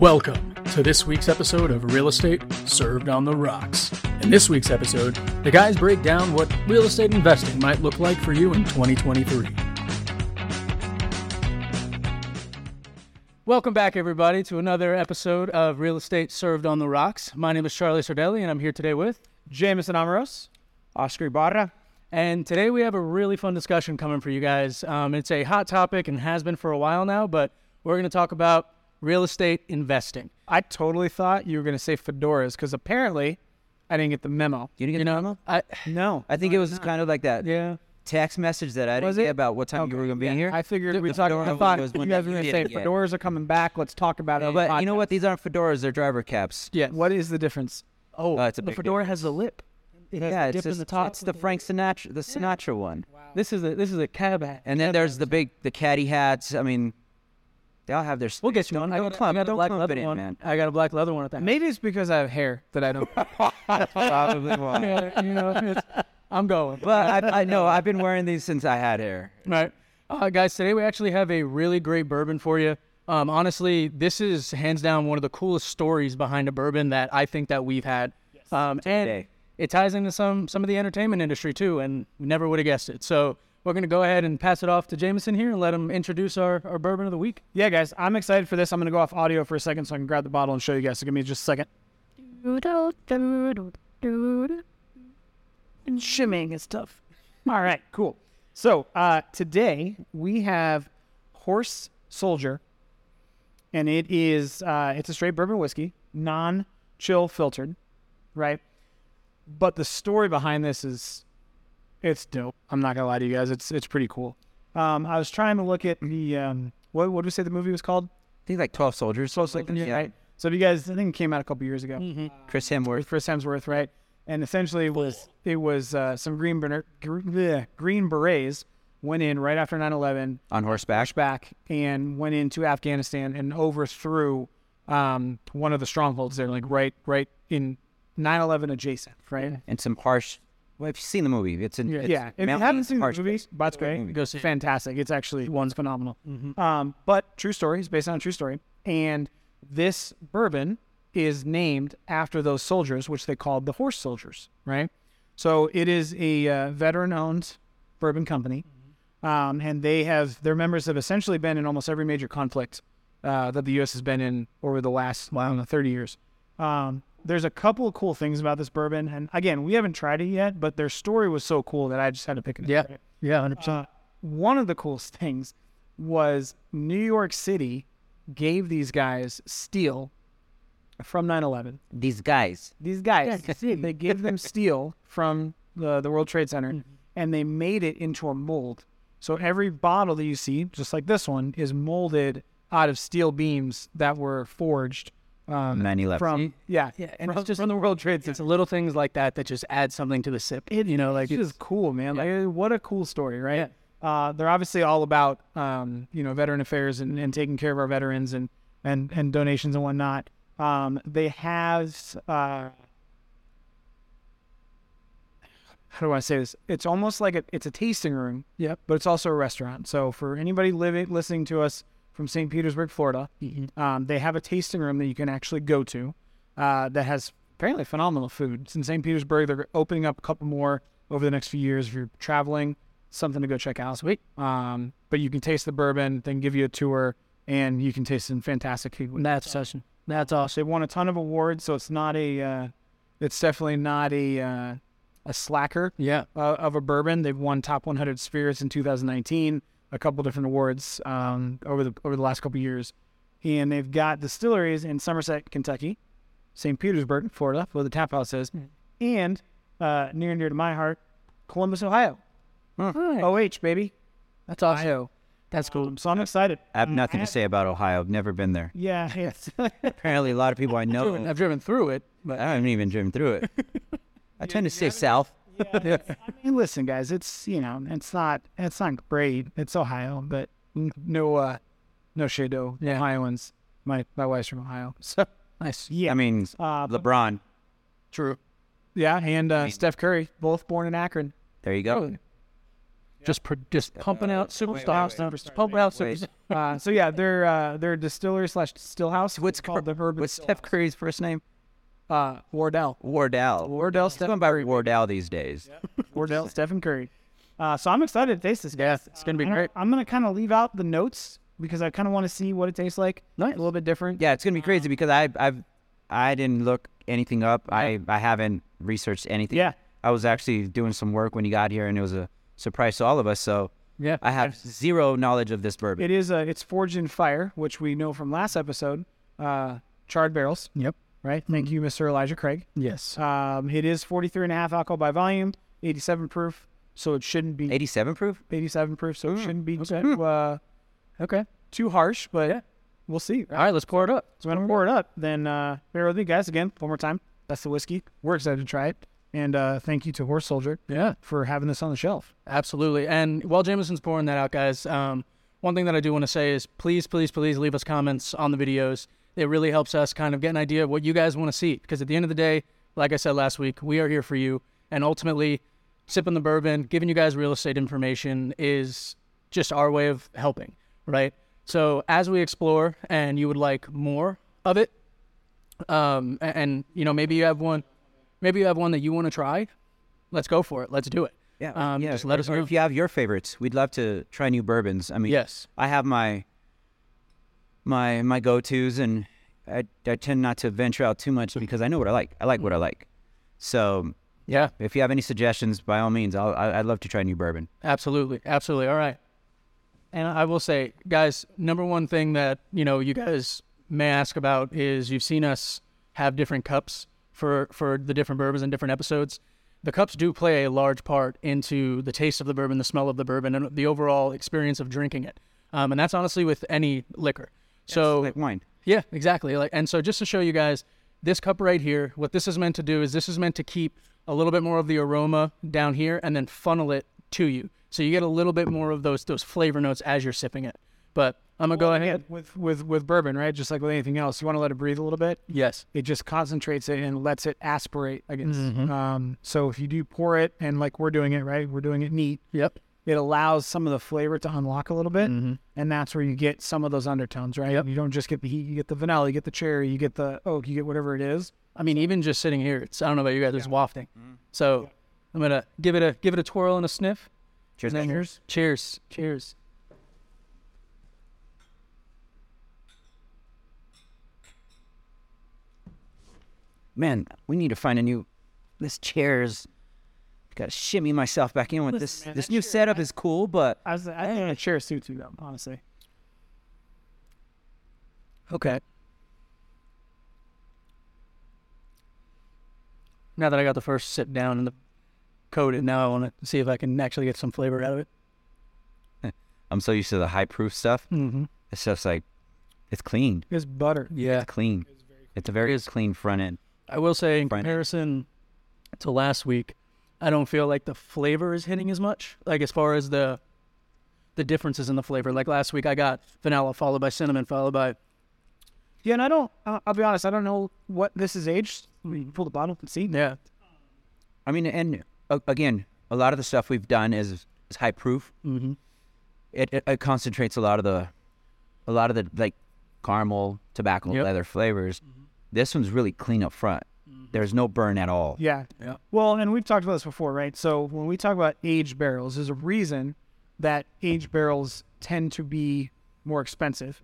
Welcome to this week's episode of Real Estate Served on the Rocks. In this week's episode, the guys break down what real estate investing might look like for you in 2023. Welcome back, everybody, to another episode of Real Estate Served on the Rocks. My name is Charlie Sardelli, and I'm here today with Jameson Amaros, Oscar Ibarra. And today we have a really fun discussion coming for you guys. Um, it's a hot topic and has been for a while now, but we're going to talk about real estate investing. I totally thought you were going to say fedoras because apparently I didn't get the memo. You didn't get You the know, memo? I No, I think it was kind of like that yeah. text message that I didn't Was get about what time you were going to be here. I figured we talked. I thought you guys were going to say get. fedoras are coming back. Let's talk about it. But you know what? These aren't fedoras; they're driver caps. Yeah. What is the difference? Oh, Uh, it's a the fedora has the lip. It has Yeah, it's in just, the top. it's the Frank Sinatra, the Sinatra one. This is a this is a cab hat. And then there's the big, the caddy hats. I mean, they all have their. We'll get you one. I Don't got, a- clump- I got a don't black clump leather it in, one. man. I got a black leather one at that. Maybe it's because I have hair that I don't. Probably won't. Yeah, you know, it's, I'm going. But I, I know I've been wearing these since I had hair. Right. Uh, guys, today we actually have a really great bourbon for you. Um, honestly, this is hands down one of the coolest stories behind a bourbon that I think that we've had. Um, and Today. it ties into some some of the entertainment industry too, and we never would have guessed it. So we're gonna go ahead and pass it off to Jameson here and let him introduce our, our bourbon of the week. yeah, guys, I'm excited for this. I'm going to go off audio for a second so I can grab the bottle and show you guys. So give me just a second. And shimming is tough. All right, cool. So uh, today we have Horse Soldier, and it is uh, it's a straight bourbon whiskey, non-chill filtered, right? But the story behind this is it's dope. I'm not gonna lie to you guys. It's it's pretty cool. Um, I was trying to look at the um, what what did we say the movie was called? I think like 12 soldiers. So it's like yeah. right. So if you guys, I think it came out a couple years ago Chris with Hemsworth. Chris Hemsworth, right? And essentially, it was it was uh, some green ber- gr- bleh, green berets went in right after 9/11, on horseback. back and went into Afghanistan and overthrew um, one of the strongholds there, like right right in 9/11 adjacent, right? and some harsh. Well, if you've seen the movie, it's an it's yeah. If you haven't seen the harsh movie, that's great. movie. Go see it. fantastic. It's actually one's phenomenal. Um, but true story. It's based on a true story. And this bourbon is named after those soldiers, which they called the horse soldiers, right? So it is a uh, veteran-owned bourbon company, um, and they have their members have essentially been in almost every major conflict uh, that the U.S. has been in over the last, well, I don't know, 30 years. Um, there's a couple of cool things about this bourbon, and again, we haven't tried it yet, but their story was so cool that I just had to pick it up. Yeah. right? Yeah, 100%. Uh, one of the coolest things was New York City gave these guys steel from 9/11. These guys. These guys, they gave them steel from the, the World Trade Center, and they made it into a mold. So every bottle that you see, just like this one, is molded out of steel beams that were forged um, 9/11. from yeah, Yeah, and from, it's just from the World Trade Center. it's little things like that that just add something to the sip. It, you know, like it's it's, just cool, man. Like, what a cool story, right? Uh, they're obviously all about, um, you know, veteran affairs and, and taking care of our veterans and, and, and donations and whatnot. Um, they have, uh, how do I say this? It's almost like a, it's a tasting room. Yep. But it's also a restaurant. So for anybody living, listening to us from St. Petersburg, Florida, um, they have a tasting room that you can actually go to uh, that has apparently phenomenal food. It's in St. Petersburg. They're opening up a couple more over the next few years. If you're traveling, something to go check out. Sweet. Um, but you can taste the bourbon, then give you a tour, and you can taste some fantastic food. that's awesome. That's awesome. They've won a ton of awards, so it's not a, uh, it's definitely not a, uh, a slacker Yeah. uh, of a bourbon. They've won top 100 spirits in 2019, a couple different awards um, over the over the last couple years, and they've got distilleries in Somerset, Kentucky, St. Petersburg, Florida, where the tap house is, and uh, near and dear to my heart, Columbus, Ohio. Hi. OH baby, That's awesome. Ohio. That's cool. So I'm excited. I have nothing to say about Ohio. I've never been there. Yeah, it's Apparently, a lot of people I know. I've driven through it, but I haven't even driven through it. I tend to stay south. I mean, listen, guys, it's you know, it's not it's not great. It's Ohio, but no uh no shade to Yeah. Ohioans. My my wife's from Ohio, so nice. yeah, I mean, uh, LeBron. True. yeah, and uh, Steph Curry, both born in Akron. There you go. Oh, just pro- just pumping out super wait, stocks, just pumping out super. Wait. Uh, so yeah, they're uh, they're a distillery slash still house. What's It's called the herb? What's Steph Curry's first name? Uh, Wardell. Wardell. Wardell He's going by Wardell these days. Wardell, Stephen Curry. Uh, so I'm excited to taste this. Yeah, guys. it's gonna be I don't- great. I'm gonna kind of leave out the notes because I kind of want to see what it tastes like. Nice. A little bit different. Yeah, it's gonna be crazy because I I've I didn't look anything up. I I haven't researched anything. Yeah. I was actually doing some work when you got here, and it was a surprise to all of us. So Yeah, I have zero knowledge of this bourbon. It is. Uh, it's forged in fire, which we know from last episode. Uh, charred barrels. Yep. Right. Thank you, Mr. Elijah Craig. Yes. Um, it is 43 and a half alcohol by volume, 87 proof. So it shouldn't be 87 proof. 87 proof. So it Mm, shouldn't be okay. too uh, Okay. too harsh, but yeah. we'll see. All right, let's pour it up. So when I pour it up, then uh, bear with me, guys. Again, one more time. That's the whiskey. We're excited to try it, and uh, thank you to Horse Soldier Yeah. for having this on the shelf. Absolutely. And while Jameson's pouring that out, guys, um, one thing that I do want to say is please, please, please leave us comments on the videos. It really helps us kind of get an idea of what you guys want to see. Because at the end of the day, like I said last week, we are here for you. And ultimately, sipping the bourbon, giving you guys real estate information is just our way of helping, right? So as we explore and you would like more of it, um, a- and, you know, maybe you have one, maybe you have one that you want to try, let's go for it. Let's do it. Yeah, Um, yeah. just let us know. if you have your favorites. We'd love to try new bourbons. I mean, Yes. I have my my my go tos, and I I tend not to venture out too much because I know what I like. I like what I like. So Yeah, if you have any suggestions, by all means, I'll I- I'd love to try new bourbon. absolutely, absolutely. All right. And I will say, guys, number one thing that you know you guys may ask about is you've seen us have different cups for for the different bourbons and different episodes. The cups do play a large part into the taste of the bourbon, the smell of the bourbon, and the overall experience of drinking it. Um, and that's honestly with any liquor. So like wine. yeah, exactly. Like, and so just to show you guys, this cup right here, what this is meant to do is this is meant to keep a little bit more of the aroma down here and then funnel it to you, so you get a little bit more of those those flavor notes as you're sipping it. But I'm gonna go ahead. with with with bourbon, right? Just like with anything else, you want to let it breathe a little bit. Yes. It just concentrates it and lets it aspirate. I guess. Mhm. Um, so if you do pour it, and like we're doing it, right? We're doing it neat. Yep. It allows some of the flavor to unlock a little bit, Mhm. and that's where you get some of those undertones, right? Yep. You don't just get the heat; you get the vanilla, you get the cherry, you get the oak, you get whatever it is. I mean, even just sitting here, it's I don't know about you guys, it's wafting. So I'm gonna give it a give it a twirl and a sniff. Cheers. And then- Cheers. Cheers. Cheers. Man, we need to find a new. This chair's got to shimmy myself back in with Listen, this. man, this new chair- setup is cool, but I was, I think a chair suits you though, honestly. Okay. Now that I got the first sip down and the coated, now I want to see if I can actually get some flavor out of it. I'm so used to the high proof stuff. Mm-hmm. This stuff's like, it's clean. It's butter. Yeah. It's clean. It's a very clean front end. I will say, in Fine. comparison to last week, I don't feel like the flavor is hitting as much. Like as far as the the differences in the flavor. Like last week, I got vanilla followed by cinnamon followed by Yeah, and I don't. Uh, I'll be honest. I don't know what this is aged. We can pull the bottle and see. yeah. I mean, and uh, again, a lot of the stuff we've done is is high proof. Mm-hmm. It, it it concentrates a lot of the, a lot of the like, caramel, tobacco, Yep. leather flavors. This one's really clean up front. Mm-hmm. There's no burn at all. Yeah. Yeah. Well, and we've talked about this before, right? So when we talk about aged barrels, there's a reason that aged barrels tend to be more expensive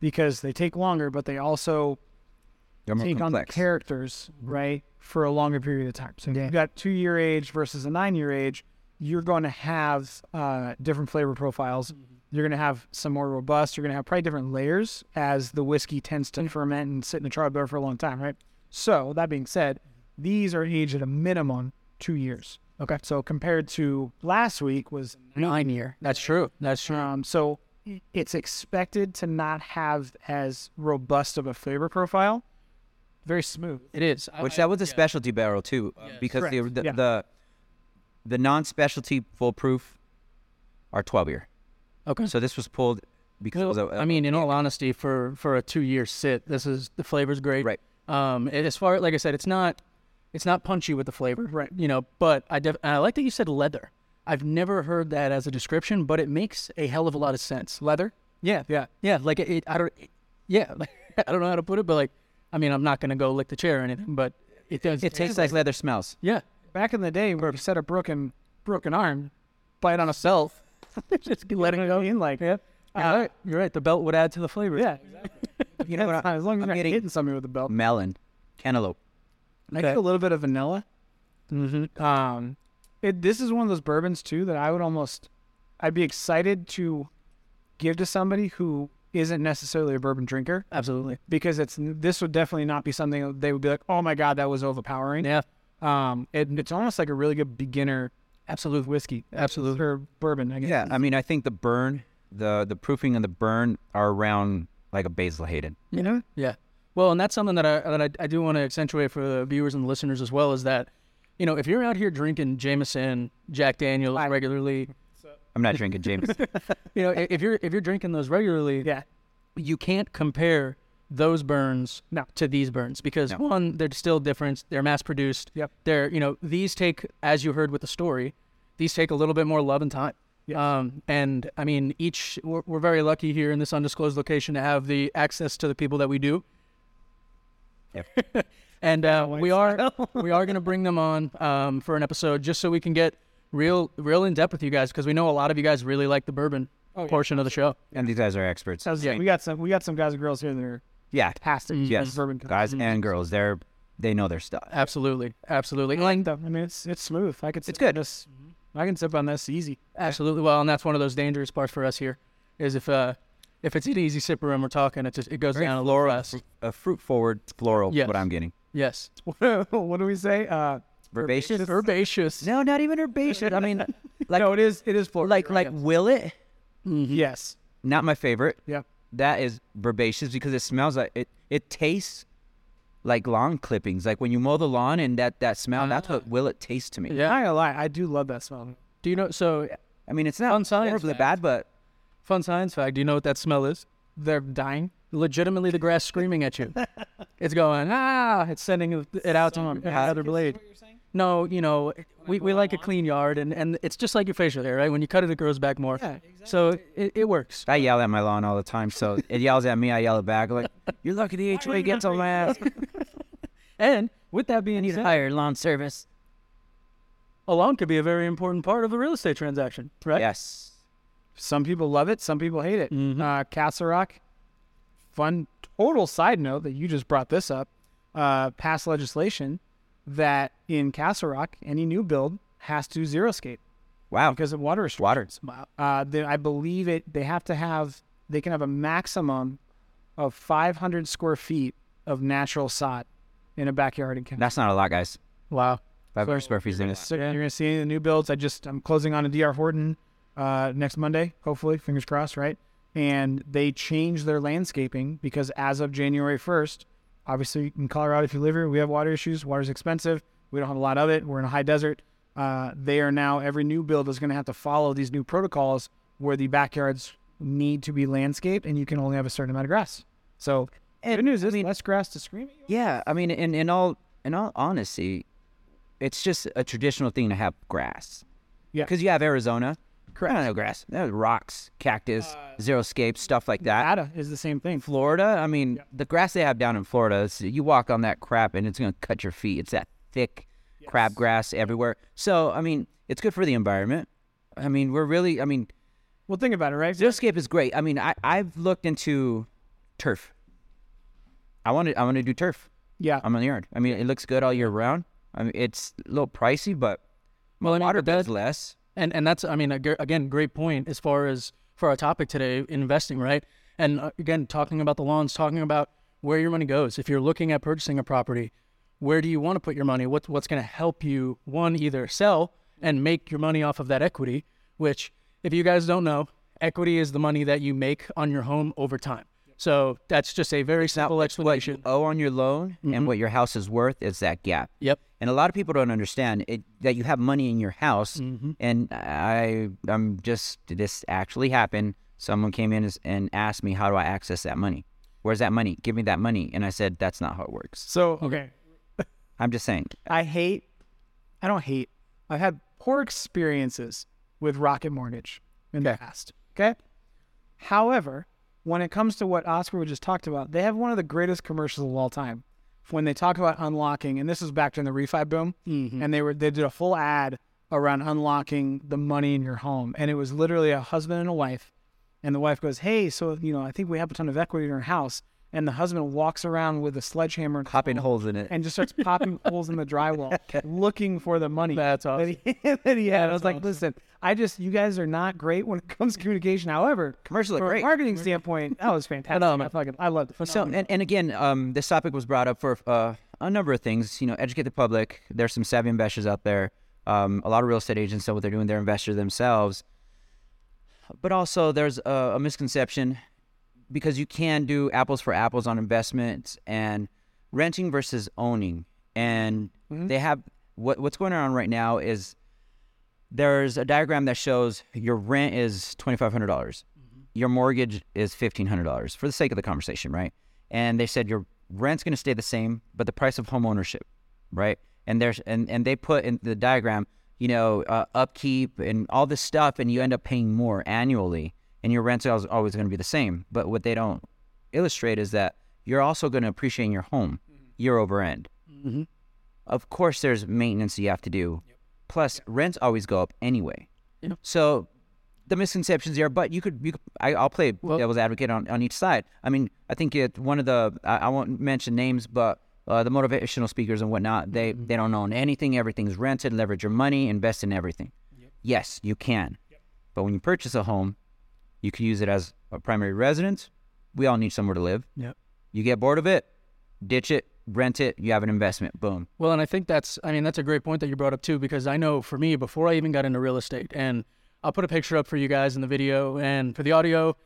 because they take longer, but they also They're more take on the characters, mm-hmm. right, for a longer period of time. So if you've got two year age versus a nine year age, you're going to have uh, different flavor profiles. Mm-hmm. You're going to have some more robust. You're going to have probably different layers as the whiskey tends to mm. ferment and sit in the charred barrel for a long time, right? So that being said, these are aged at a minimum two years. Okay. So compared to last week was Nine year. That's true. That's true. um, so it's expected to not have as robust of a flavor profile. Very smooth. It is. Which I- that was a yeah. specialty barrel too, uh, because the Correct, the, yeah. the the non-specialty full proof are 12 year. Okay. So this was pulled because it was a, I mean, in all honesty, for for a two year sit, this is the flavor's great. Right. Um, as far like I said, it's not it's not punchy with the flavor. Right. You know, but I def- I like that you said leather. I've never heard that as a description, but it makes a hell of a lot of sense. Leather? Yeah, yeah. Yeah, like it, it I don't it, yeah, like, I don't know how to put it, but like I mean, I'm not to go lick the chair or anything, but it does It tastes like leather smells. Yeah. Back in the day, where you set a broken broken arm, bite on a self, Just letting it go. in like Yeah. You're right. You're right. The belt would add to the flavor. yeah. You know what? I- as long as I'm you're not getting- hitting somebody with a belt. Melon, cantaloupe. I get a little bit of vanilla. Mm-hmm. Um, it, this is one of those bourbons too that I would almost, I'd be excited to give to somebody who isn't necessarily a bourbon drinker Absolutely. because it's this would definitely not be something that they would be like, oh my god, that was overpowering. Yeah. Um, it, it's almost like a really good beginner Absolute whiskey. Absolutely. or bourbon. I guess. Yeah, I mean, I think the burn, the the proofing and the burn are around like a Basil Hayden. You know. Yeah. Well, and that's something that I that I, I do want to accentuate for the viewers and the listeners as well is that, you know, if you're out here drinking Jameson, Jack Daniels regularly, I'm not drinking Jameson. you know, if you're if you're drinking those regularly, Yeah. you can't compare those burns No. to these burns because No. one, they're still different. They're mass produced. Yep. They're you know these take as you heard with the story, these take a little bit more love and time. Yes. Um, and I mean, each we're, we're very lucky here in this undisclosed location to have the access to the people that we do. Yep. and uh, we are we are going to bring them on um, for an episode just so we can get real real in depth with you guys because we know a lot of you guys really like the bourbon Oh, yeah. portion of the show. and these guys are experts. Sounds- Yeah. We got some. We got some guys and girls here that are Yeah, fantastic. yes, Bourbon guys and girls, they're they know their stuff. Absolutely, absolutely. I like them. I mean, it's it's smooth. I could. It's sip on good. This. I can sip on this easy. Absolutely. Well, and that's one of those dangerous parts for us here, is if uh if it's an easy sipper and we're talking, it just it goes Very down a little fast. A fruit forward floral. Yes. What I'm getting. Yes. what do we say? Uh, Herbaceous. Herbaceous. No, not even herbaceous. I mean, like no, it is. It is floral. like like will it? yes. Not my favorite. Yeah. That is herbaceous because it smells like it. It tastes like lawn clippings. Like when you mow the lawn and that that smell. That's what will it taste to me. Yeah. Not gonna lie, I do love that smell. Do you know? So, I mean, it's not Fun science horribly fact. bad, but fun science fact. Do you know what that smell is? They're dying. Legitimately, the grass screaming at you. it's going ah. It's sending it out to another blade. No, you know, we, we like a clean yard, and, and it's just like your facial hair, right? When you cut it, it grows back more. Yeah, So it, it works. I yell at my lawn all the time. So it yells at me. I yell it back. Like you're lucky the HOA gets on my ass. And with that being Need to said, hire lawn service. a lawn could be a very important part of a real estate transaction, right? Yes. Some people love it. Some people hate it. Mhm. Uh, Castle Rock. Fun total side note that you just brought this up. Uh, passed legislation that in Castle Rock, any new build has to zero scape Wow. because of water restrictions. Water. Uh, they, I believe it. They have to have. They can have a maximum of 500 square feet of natural sod in a backyard in Canada. That's not a lot, guys. Wow. Five hundred square feet is So you're gonna see any of the new builds. I just I'm closing on a DR Horton uh, next Monday, hopefully, fingers crossed, right? And they changed their landscaping because as of January 1st, obviously in Colorado, if you live here, we have water issues. Water's expensive. We don't have a lot of it. We're in a high desert. Uh, they are now every new build is going to have to follow these new protocols where the backyards need to be landscaped and you can only have a certain amount of grass. So and, good news is less grass to scream at you. Yeah, I mean, in in all in all honesty, it's just a traditional thing to have grass. Yeah. Because you have Arizona, I don't know grass. There's rocks, cactus, uh, zero scape, stuff like that. Nevada is the same thing. Florida, I mean, the grass they have down in Florida, it's, you walk on that crap and it's gonna cut your feet. It's that thick crabgrass everywhere. So, I mean, it's good for the environment. I mean, we're really, I mean, Well, think about it, right? Xeriscape is great. I mean, I I've looked into turf. I want to I want to do turf. Yeah. I'm in the yard. I mean, it looks good all year round. I mean, it's a little pricey, but Well, I mean, water but that- bills less. And and that's I mean again great point as far as for our topic today investing right? And uh, again talking about the lawns talking about where your money goes. If you're looking at purchasing a property where do you want to put your money? What's what's going to help you one either sell and make your money off of that equity which if you guys don't know equity is the money that you make on your home over time so that's just a very simple What you explanation owe on your loan and mm-hmm. what your house is worth is that gap. yep And a lot of people don't understand it, that you have money in your house. Mm-hmm. And I, I'm just did this actually happened. Someone came in and asked me, "How do I access that money? Where's that money? Give me that money." And I said, "That's not how it works." So, okay. I'm just saying. I hate, I don't hate, I've had poor experiences with Rocket Mortgage in the past. Okay. However, when it comes to what Oscar just talked about, they have one of the greatest commercials of all time. When they talk about unlocking, and this is back during the refi boom, mm-hmm. and they were they did a full ad around unlocking the money in your home, and it was literally a husband and a wife, and the wife goes, "Hey, so you know, I think we have a ton of equity in our house," and the husband walks around with a sledgehammer and Popping holes in it. and just starts popping holes in the drywall, looking for the money. That's that awesome. he, that he had. I was like, listen, I just, you guys are not great when it comes to communication. However, Commercials are from a marketing standpoint, that was fantastic. Phenomenal. I fucking, I loved it. So, and, and again, um, this topic was brought up for uh, a number of things. You know, educate the public. There's some savvy investors out there. Um, a lot of real estate agents know what they're doing. They're investors themselves. But also, there's a, a misconception because you can do apples for apples on investments and renting versus owning. And they have what what's going on right now is there's a diagram that shows your rent is twenty five hundred dollars, your mortgage is fifteen hundred dollars for the sake of the conversation, right? And they said your rent's going to stay the same, but the price of home ownership, right? And there's and and they put in the diagram, you know, uh, upkeep and all this stuff, and you end up paying more annually, and your rent's always, always going to be the same. But what they don't illustrate is that you're also going to appreciate your home year over end. Mhm. Of course, there's maintenance you have to do. Plus, rents always go up anyway. Yep. So the misconceptions there, but you could, you could I, I'll play Well- devil's advocate on, on each side. I mean, I think it, one of the, I, I won't mention names, but uh, the motivational speakers and whatnot, they, Mm-hmm. they don't own anything. Everything's rented, leverage your money, invest in everything. Yes, you can. But when you purchase a home, you can use it as a primary residence. We all need somewhere to live. Yep. You get bored of it, ditch it, rent it, you have an investment. Boom. Well, and I think that's, I mean, that's a great point that you brought up too, because I know for me, before I even got into real estate, and I'll put a picture up for you guys in the video, and for the audio,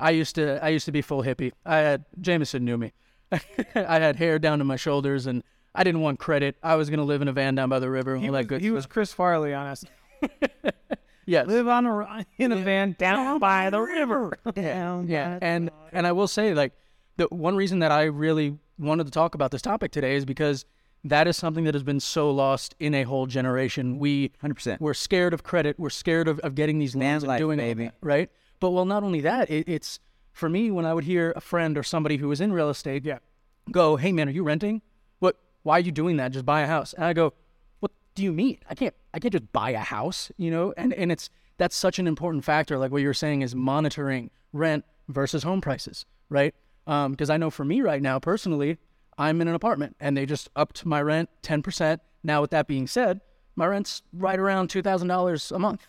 I used to, I used to be full hippie. I had, Jameson knew me. I had hair down to my shoulders, and I didn't want credit. I was gonna live in a van down by the river, and he all was, that good he was. Chris Farley on us. Yes. Live on a in a van down by the river. Yeah, and and I will say like the one reason that I really wanted to talk about this topic today is because that is something that has been so lost in a whole generation. We 100%. we're scared of credit. We're scared of, of getting these loans and doing baby. that, right? But well, not only that, it, it's for me when I would hear a friend or somebody who was in real estate Yeah. go, "Hey man, are you renting? What? Why are you doing that? Just buy a house." And I go, "What do you mean? I can't. I can't just buy a house, you know?" And and it's that's such an important factor. Like what you're saying is monitoring rent versus home prices, right? Um, because I know for me right now, personally, I'm in an apartment and they just upped my rent ten percent. Now, with that being said, my rent's right around two thousand dollars a month.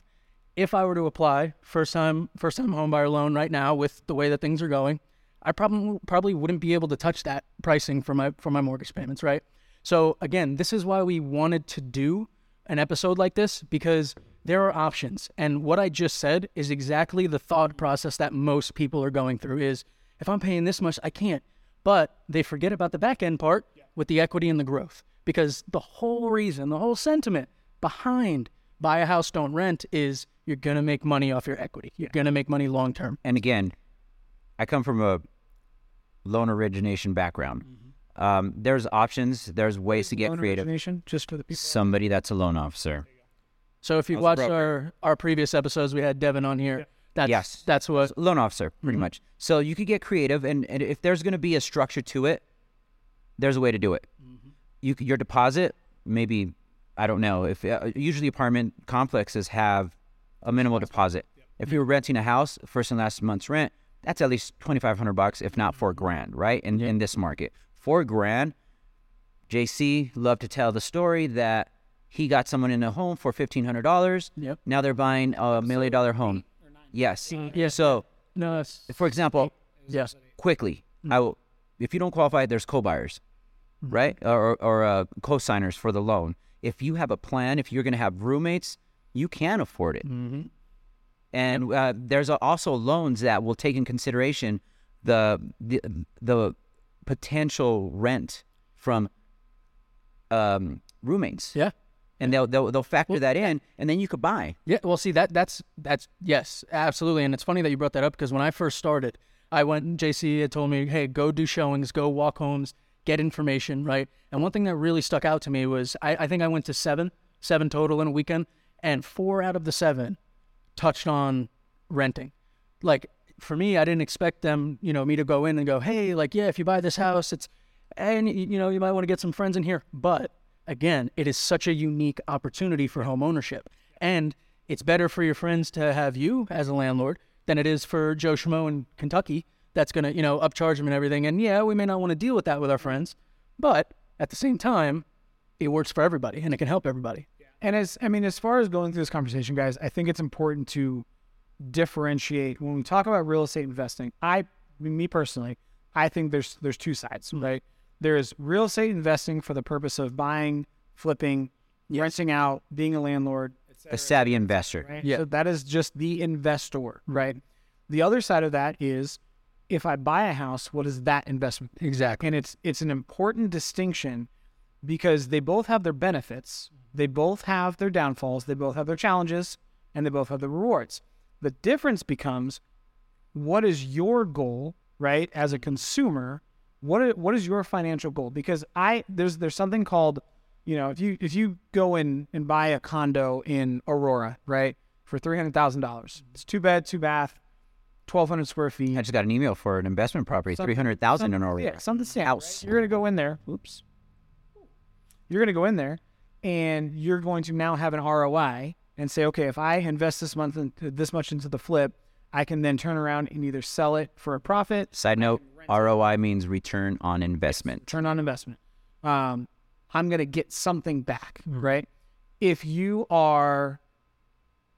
If I were to apply first time first time home buyer loan right now with the way that things are going, I probably probably wouldn't be able to touch that pricing for my for my mortgage payments, right? So again, this is why we wanted to do an episode like this because there are options. And what I just said is exactly the thought process that most people are going through is if I'm paying this much, I can't. But they forget about the back end part with the equity and the growth. Because the whole reason, the whole sentiment behind buy a house, don't rent is you're gonna make money off your equity. You're gonna make money long term. and again, I come from a loan origination background. Mm-hmm. Um, there's options. There's ways to get Loan creative. just for the people. Somebody that's a loan officer. So if you How's watched our, our previous episodes, we had Devin on here. That's Yes. that's what loan officer, pretty much. So you could get creative, and, and if there's going to be a structure to it, there's a way to do it. You your deposit, maybe I don't know if uh, usually apartment complexes have a minimal deposit. If you're renting a house, first and last month's rent, that's at least twenty five hundred bucks, if not four grand, right? In in this market, four grand. JC loved to tell the story that he got someone in a home for fifteen hundred dollars. Yep. Now they're buying a million dollar home. Yes. Yeah. So no that's for example, yes. quickly, I will, if you don't qualify, there's co-buyers, right, or or uh, co-signers for the loan. If you have a plan, if you're going to have roommates, you can afford it. Mm-hmm. And uh, there's also loans that will take in consideration the the, the potential rent from um, roommates, Yeah. and they'll they'll, they'll factor that in, and then you could buy. Yeah, well, see that that's that's yes, absolutely, and it's funny that you brought that up because when I first started, I went. JC had told me, "Hey, go do showings, go walk homes, get information, right?" And one thing that really stuck out to me was I, I think I went to seven, seven total in a weekend, and four out of the seven touched on renting. Like for me, I didn't expect them, you know, me to go in and go, hey, like yeah, if you buy this house, it's and you know you might want to get some friends in here. But again, it is such a unique opportunity for home ownership, and it's better for your friends to have you as a landlord than it is for Joe Schmo in Kentucky that's going to, you know, upcharge them and everything. And yeah, we may not want to deal with that with our friends, but at the same time, it works for everybody and it can help everybody. And as I mean, as far as going through this conversation, guys, I think it's important to differentiate when we talk about real estate investing. I, me personally, I think there's there's two sides, hmm. right? There's real estate investing for the purpose of buying, flipping, renting out, being a landlord, A savvy investor. right? Yeah. So that is just the investor, hmm. right? The other side of that is if I buy a house, what is that investment? Exactly. And it's it's an important distinction because they both have their benefits, they both have their downfalls, they both have their challenges, and they both have their rewards. The difference becomes what is your goal, right? As a mm-hmm. consumer, what is, what is your financial goal? Because I there's there's something called, you know, if you if you go in and buy a condo in Aurora, right, for three hundred thousand dollars, mm-hmm. it's two bed, two bath, twelve hundred square feet. I just got an email for an investment property, three hundred thousand in Aurora. Yeah, something standard. House. You're gonna go in there. Oops. You're gonna go in there, and you're going to now have an ROI and say, okay, if I invest this month into this much into the flip, I can then turn around and either sell it for a profit, Side note: ROI means return on investment. turn on investment. Um, I'm gonna get something back, right? If you are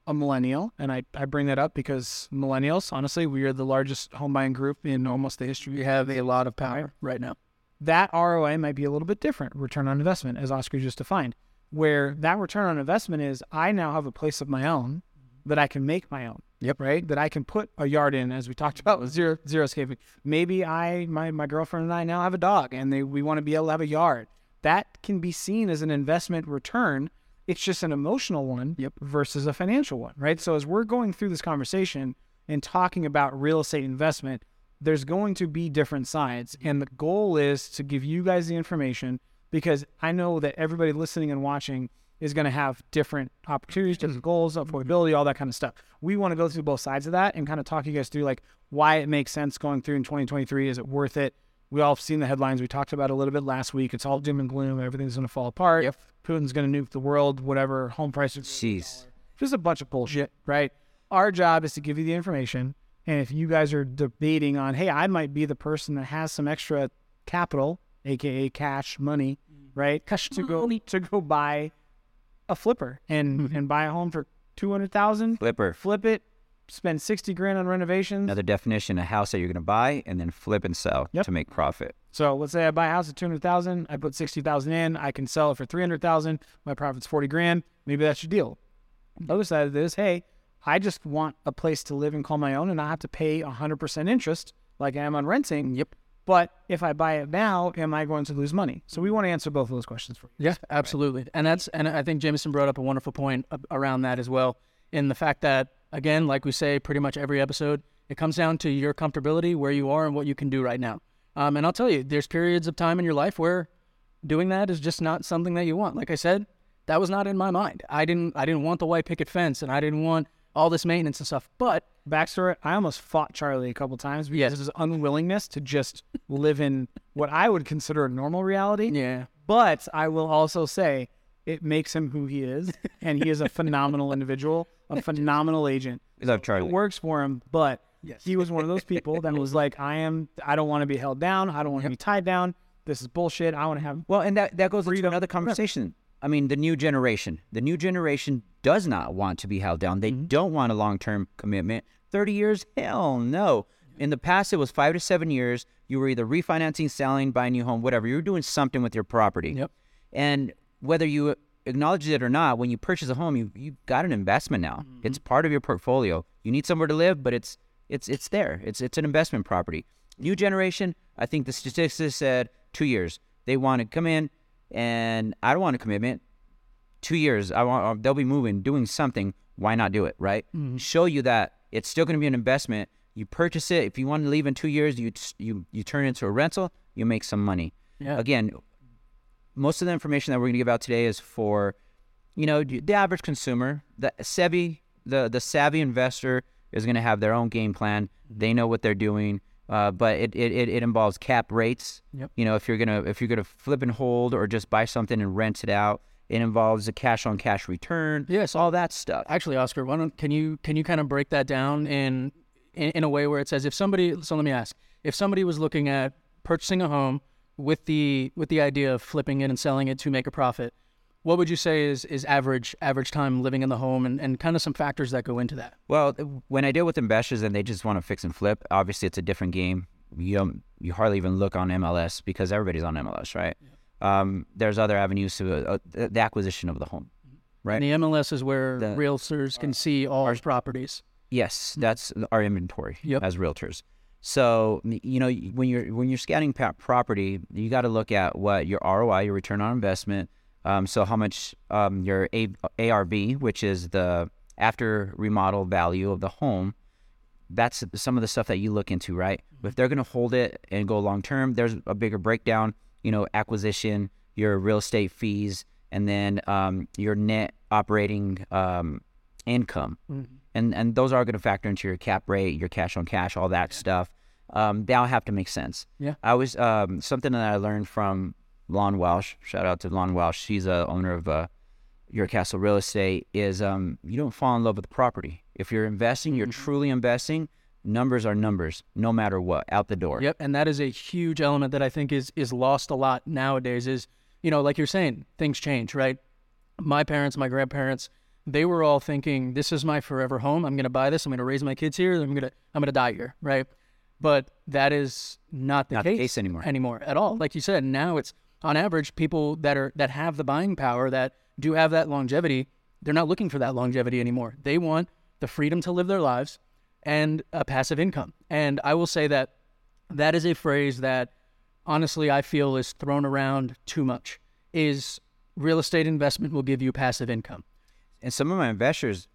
a millennial, and I, I bring that up because millennials, honestly, we are the largest home buying group in almost the history. We have a lot of power right now. that ROI might be a little bit different, return on investment, as Oscar just defined, where that return on investment is I now have a place of my own that I can make my own. Yep. Right. That I can put a yard in, as we talked about with zero zero escaping. Maybe I my my girlfriend and I now have a dog, and they we want to be able to have a yard. That can be seen as an investment return. It's just an emotional one Yep. versus a financial one, right? So as we're going through this conversation and talking about real estate investment, there's going to be different sides. Mm-hmm. And the goal is to give you guys the information because I know that everybody listening and watching is going to have different opportunities, different mm-hmm. goals, mm-hmm. affordability, all that kind of stuff. We want to go through both sides of that and kind of talk you guys through like why it makes sense going through in 2023. Is it worth it? We all have seen the headlines. We talked about a little bit last week. It's all doom and gloom. Everything's going to fall apart. Yep. Putin's going to nuke the world, whatever. Home prices Jeez. just a bunch of bullshit, right? Our job is to give you the information. And if you guys are debating on, hey, I might be the person that has some extra capital, aka cash money, mm-hmm. right? Cash to go to go buy a flipper and mm-hmm. and buy a home for two hundred thousand, Flipper. flip it, spend sixty grand on renovations. Another definition: a house that you're going to buy and then flip and sell Yep. to make profit. So let's say I buy a house at two hundred thousand, I put sixty thousand in, I can sell it for three hundred thousand. My profit's forty grand. Maybe that's your deal. The other side of this, hey, I just want a place to live and call my own, and I have to pay hundred percent interest like I am on renting. Yep. But if I buy it now, am I going to lose money? So we want to answer both of those questions for you. Yeah, absolutely. And that's and I think Jameson brought up a wonderful point around that as well. In the fact that again, like we say pretty much every episode, it comes down to your comfortability, where you are, and what you can do right now. Um, and I'll tell you, there's periods of time in your life where doing that is just not something that you want. Like I said, that was not in my mind. I didn't I didn't want the white picket fence, and I didn't want all this maintenance and stuff. But Backstory: I almost fought Charlie a couple times because Yes. of his unwillingness to just live in what I would consider a normal reality. yeah, But I will also say it makes him who he is, and he is a phenomenal individual, a phenomenal agent. We love It Charlie. works for him, but Yes. he was one of those people that was like, "I am. I don't want to be held down. I don't want to be tied down. This is bullshit. I want to have." Well, and that, that goes into another conversation. I mean, the new generation. The new generation does not want to be held down. They mm-hmm. don't want a long term commitment. 30 years? Hell no. In the past, it was five to seven years. You were either refinancing, selling, buying a new home, whatever. You were doing something with your property. Yep. And whether you acknowledge it or not, when you purchase a home, you you got an investment now. Mm-hmm. It's part of your portfolio. You need somewhere to live, but it's it's it's there. It's it's an investment property. New generation, I think the statistics said two years. They want to come in, and I don't want a commitment. Two years, I want uh, they'll be moving, doing something. Why not do it? Right? Show you that it's still going to be an investment. You purchase it. If you want to leave in two years, you you you turn it into a rental. You make some money. Yeah. Again, most of the information that we're going to give out today is for, you know, the average consumer, the savvy the the savvy investor is going to have their own game plan. They know what they're doing. Uh, but it, it, it, involves cap rates. Yep. You know, if you're gonna if you're gonna flip and hold or just buy something and rent it out, it involves a cash on cash return. Yes. all that stuff. Actually, Oscar, why don't can you can you kind of break that down in, in in a way where it says if somebody so let me ask if somebody was looking at purchasing a home with the with the idea of flipping it and selling it to make a profit, what would you say is is average average time living in the home and, and kind of some factors that go into that? Well, when I deal with investors and they just want to fix and flip, obviously it's a different game. You don't, you hardly even look on MLS because everybody's on MLS, right? Um, there's other avenues to uh, the acquisition of the home, right? And the MLS is where The- realtors can see all our properties. Yes, that's our inventory Yep. as realtors. So you know when you're when you're scanning pa- property, you got to look at what your ROI, your return on investment. Um, so how much um, your A- ARV, which is the after remodel value of the home. That's some of the stuff that you look into, right? If they're going to hold it and go long term, there's a bigger breakdown. You know, acquisition, your real estate fees, and then um, your net operating um, income and and those are going to factor into your cap rate, your cash on cash, all that stuff. Um, they all have to make sense. Yeah. I was um, something that I learned from Lon Welsh. Shout out to Lon Welsh. She's a owner of uh, Your Castle Real Estate. Is um, you don't fall in love with the property. If you're investing, you're truly investing. Numbers are numbers, no matter what, out the door. Yep, and that is a huge element that I think is is lost a lot nowadays. Is you know, like you're saying, things change, right? My parents, my grandparents, they were all thinking, "This is my forever home. I'm going to buy this. I'm going to raise my kids here. I'm going to I'm going to die here," right? But that is not the Not the case case anymore. Anymore at all. Like you said, now it's on average people that are that have the buying power that do have that longevity. They're not looking for that longevity anymore. They want the freedom to live their lives and a passive income. And I will say that that is a phrase that honestly I feel is thrown around too much. Is real estate investment will give you passive income. And some of my investors,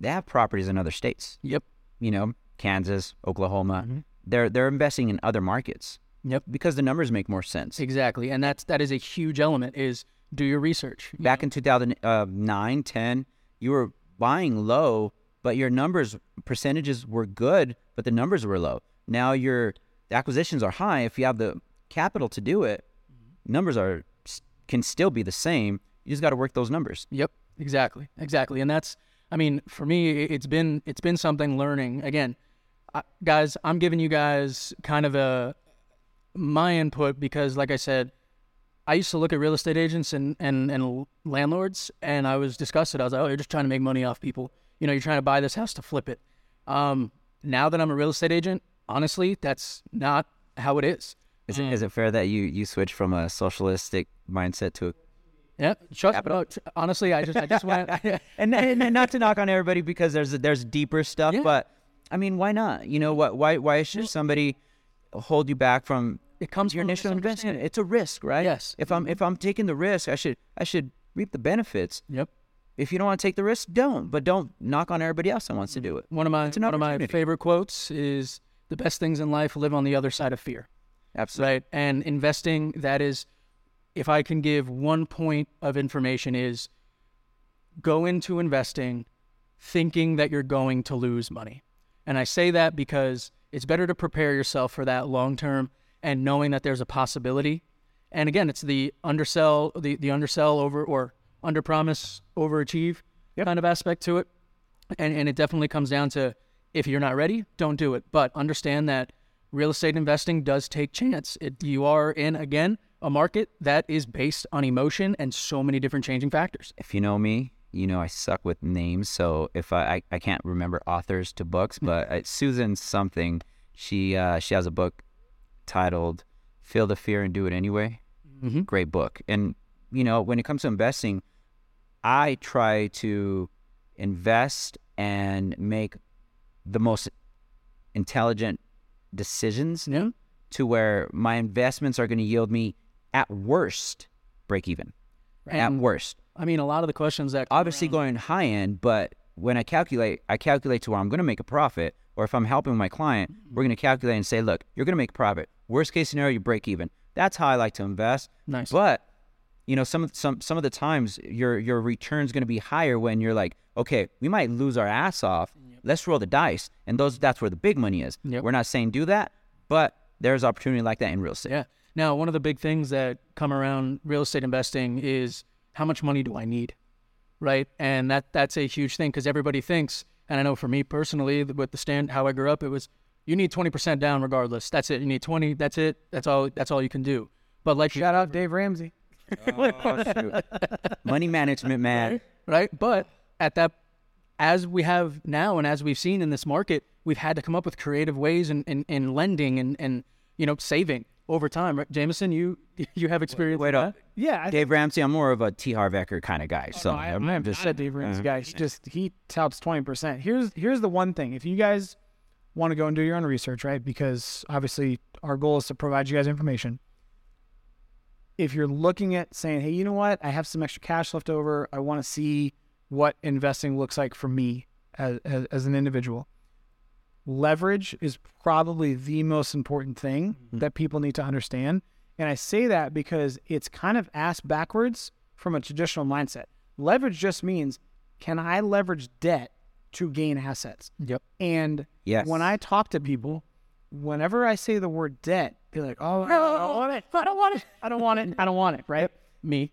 they have properties in other states. Yep. You know, Kansas, Oklahoma. Mm-hmm. They're they're investing in other markets Yep. because the numbers make more sense. Exactly. And that's that is a huge element is do your research. back in 2009 uh, 10 you were buying low but your numbers percentages were good but the numbers were low now your acquisitions are high if you have the capital to do it numbers are can still be the same you just got to work those numbers Yep, exactly, exactly, and that's. I mean, for me, it's been it's been something learning. Again, guys, I'm giving you guys kind of a my input because, like I said, I used to look at real estate agents and and and landlords, and I was disgusted. I was like, oh, you're just trying to make money off people. You know, you're trying to buy this house to flip it. Um, now that I'm a real estate agent, honestly, that's not how it is. is, it, is it fair that you you switch from a socialistic mindset to a Yeah, trust, oh, honestly, I just I just want and, and, and not to knock on everybody because there's there's deeper stuff, Yeah. but I mean, why not? You know what? Why why should somebody hold you back from it comes your initial investment? It's a risk, right? Yes. If I'm if I'm taking the risk, I should I should reap the benefits. Yep. If you don't want to take the risk, don't. But don't knock on everybody else that wants to mm. do it. One of my one of my favorite quotes is the best things in life live on the other side of fear. Absolutely. Right? And investing that is if I can give one point of information is go into investing thinking that you're going to lose money. And I say that because it's better to prepare yourself for that long term and knowing that there's a possibility. And again, it's the undersell the, the undersell over or under promise overachieve kind of aspect to it. And and it definitely comes down to if you're not ready, don't do it. But understand that real estate investing does take chance. It, you are in again a market that is based on emotion and so many different changing factors. If you know me, you know I suck with names. So if I I, I can't remember authors to books, but uh, Susan something, she uh, she has a book titled "Feel the Fear and Do It Anyway." Mhm. Great book. And you know when it comes to investing, I try to invest and make the most intelligent decisions Yeah. to where my investments are going to yield me at worst break even. At worst. I mean, a lot of the questions that Obviously going high end, but when I calculate, I calculate to where I'm going to make a profit, or if I'm helping my client, mm-hmm. we're going to calculate and say, look, you're going to make a profit. Worst case scenario, you break even. That's how I like to invest. Nice. But you know, some of some some of the times your your return's going to be higher when you're like, okay, we might lose our ass off. Let's roll the dice, and those that's where the big money is. Yep. We're not saying do that, but there's opportunity like that in real estate. Yeah. Now, one of the big things that come around real estate investing is how much money do I need, right? And that that's a huge thing because everybody thinks, and I know for me personally, with the stand how I grew up, it was you need twenty percent down regardless. That's it. You need twenty. That's it. That's all. That's all you can do. But like Shout out Dave Ramsey. Oh, money management, man. right? But at that, as we have now, and as we've seen in this market, we've had to come up with creative ways in, in, in lending and, and you know saving over time. Right? Jameson, you you have experience. Wait with up. that? Yeah, I Dave Ramsey, I'm more of a T. Harv Eker kind of guy. So Oh, I, am I'm just just not a Dave Ramsey guy. He just he touts twenty percent. Here's here's the one thing. If you guys want to go and do your own research, right? Because obviously our goal is to provide you guys information. If you're looking at saying, hey, you know what? I have some extra cash left over. I want to see what investing looks like for me as, as, as an individual. Leverage is probably the most important thing mm-hmm. that people need to understand. And I say that because it's kind of asked backwards from a traditional mindset. Leverage just means can I leverage debt to gain assets? Yep. And Yes. when I talk to people, whenever I say the word debt, they're like, oh, I don't want it. I don't want it. I don't want it. I don't want it. Right? Me.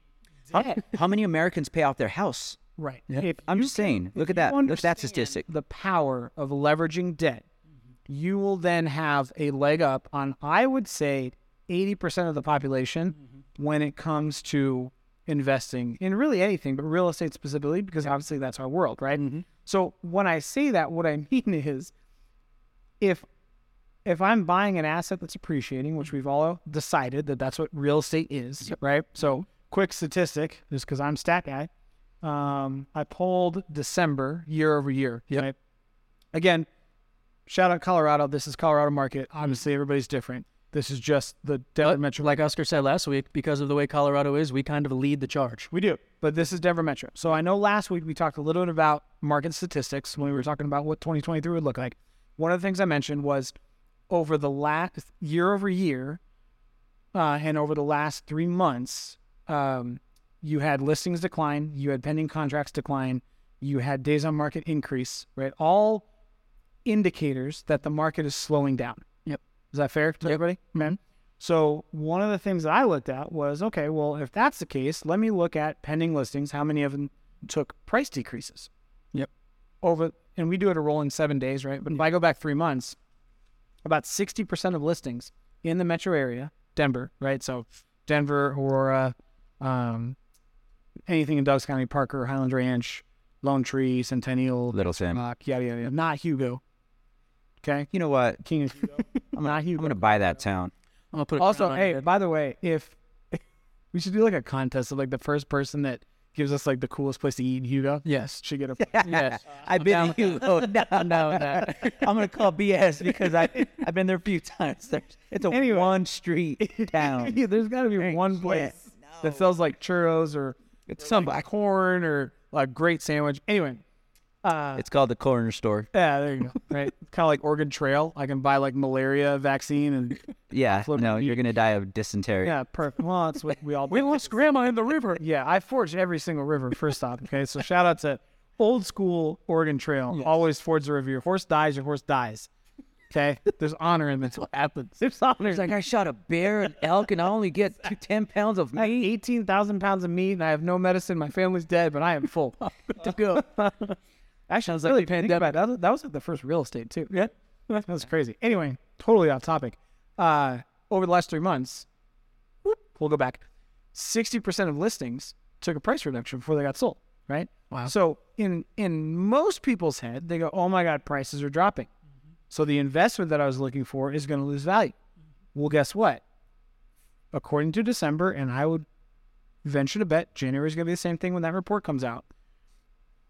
Debt. How many Americans pay off their house? Right. Yeah. If I'm just saying. Look at that. Look at that statistic. The power of leveraging debt, mm-hmm. you will then have a leg up on, I would say, 80% of the population mm-hmm. when it comes to investing in really anything, but real estate specifically, because obviously that's our world, right? Mm-hmm. So when I say that, what I mean is if if I'm buying an asset that's appreciating, which we've all decided that that's what real estate is, right? So, quick statistic, just because I'm stat guy, um, I pulled December year over year. Right? Again, shout out Colorado. This is Colorado market. Obviously, everybody's different. This is just the Denver Metro. Like Oscar said last week, because of the way Colorado is, we kind of lead the charge. We do, but this is Denver Metro. So I know last week we talked a little bit about market statistics when we were talking about what 2023 would look like. One of the things I mentioned was over the last year over year, uh, and over the last three months, um, you had listings decline, you had pending contracts decline, you had days on market increase, right? All indicators that the market is slowing down. Yep. Is that fair to everybody? Man. So one of the things that I looked at was okay, well, if that's the case, let me look at pending listings. How many of them took price decreases? Yep. Over, and we do it a rolling seven days, right? But if I go back three months, about 60% of listings in the metro area, Denver, right? So Denver, Aurora, um, anything in Douglas County, Parker, Highland Ranch, Lone Tree, Centennial, Little Sam. Rock, yada, yada, yada. Not Hugo. Okay. You know what? King of Hugo. not Hugo. I'm gonna buy that town. I'm gonna put a Also, hey, head. by the way, if we should do like a contest of like the first person that gives us like the coolest place to eat in Hugo yes, should get a yes, I've been to Hugo. No, I'm down with that. I'm gonna call BS because I I've been there a few times. There's, it's a Anyway. one street town. Yeah, there's got to be one place that sells like churros or It's some black corn or like great sandwich. Anyway, uh, It's called the corner store. yeah, there you go. Right, kind of like Oregon Trail. I can buy like malaria vaccine and Yeah. No, you're gonna die of dysentery. yeah, perfect. Well, that's what we all. we lost Grandma in the river. Yeah, I forged every single river. First off, okay. So shout out to old school Oregon Trail. Always forge the river. Your horse dies. Your horse dies. Okay. There's honor in this. What happens? There's honor. It's like I shot a bear, and elk, and I only get two, ten pounds of meat. 18,000 pounds of meat and I have no medicine. My family's dead, but I am full. To go. Actually, I was like, really it. That was, that was like the first real estate, too. Yeah. That was crazy. Anyway, totally off topic. Uh, over the last three months, whoop, we'll go back. 60% of listings took a price reduction before they got sold, right? Wow. So in in most people's head, they go, "Oh my god, prices are dropping." So the investment that I was looking for is going to lose value. Well, guess what? According to December, and I would venture to bet January is going to be the same thing when that report comes out.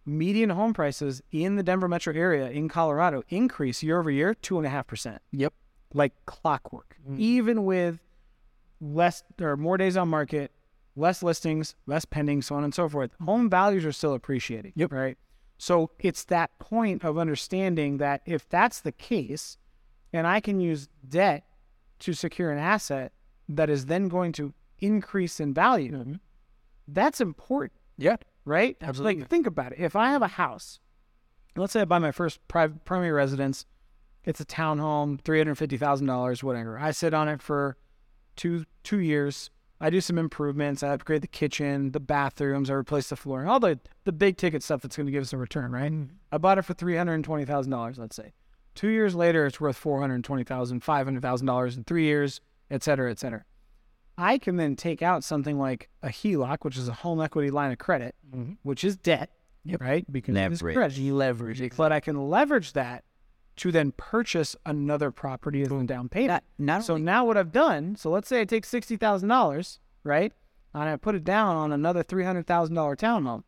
Median home prices in the Denver metro area in Colorado increase year over year two and a half percent, Yep. like clockwork. Mm. Even with less or more days on market, less listings, less pending, so on and so forth. Home values are still appreciating. Yep. Right. So it's that point of understanding that if that's the case, and I can use debt to secure an asset that is then going to increase in value, That's important, Yeah. right? Absolutely. Like, think about it. If I have a house, let's say I buy my first private primary residence, it's a townhome, three hundred fifty thousand dollars, whatever. I sit on it for two two years. I do some improvements. I upgrade the kitchen, the bathrooms. I replace the flooring, all the the big ticket stuff that's going to give us a return, right? Mm-hmm. I bought it for three hundred twenty thousand dollars, let's say. Two years later, it's worth four hundred twenty thousand, five hundred thousand dollars in three years, et cetera, et cetera. I can then take out something like a HELOC, which is a home equity line of credit, mm-hmm. which is debt, right? Because it is Leverage. credit. leverage. But I can leverage that to then purchase another property as a down payment. Not, not So only- now what I've done, so let's say I take sixty thousand dollars, right, and I put it down on another three hundred thousand dollar townhome.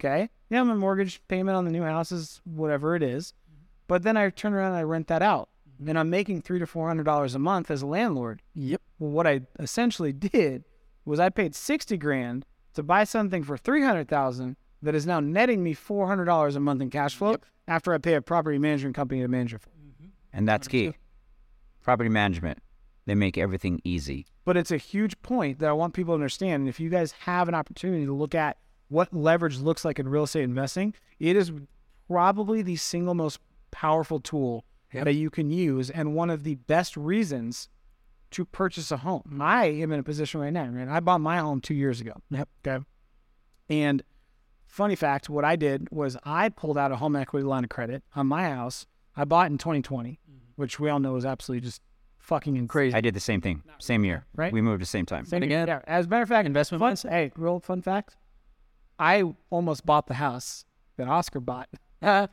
Okay, yeah, my mortgage payment on the new house is whatever it is, but then I turn around and I rent that out, mm-hmm. and I'm making three to four hundred dollars a month as a landlord. Yep. Well, what I essentially did was I paid sixty grand to buy something for three hundred thousand that is now netting me four hundred dollars a month in cash flow after I pay a property management company to manage it for. me. and that's key. Property management. They make everything easy. But it's a huge point that I want people to understand. And if you guys have an opportunity to look at what leverage looks like in real estate investing, it is probably the single most powerful tool Yep. that you can use and one of the best reasons to purchase a home. Mm-hmm. I am in a position right now, man. I bought my home two years ago. Yep. Okay. And funny fact, what I did was I pulled out a home equity line of credit on my house. I bought in 2020, which we all know is absolutely just fucking insane. Crazy. I did the same thing. Same year. Right? We moved the same time. Same again. Yeah. As a matter of fact, Investment fun, mindset. Hey, real fun fact. I almost bought the house that Oscar bought, but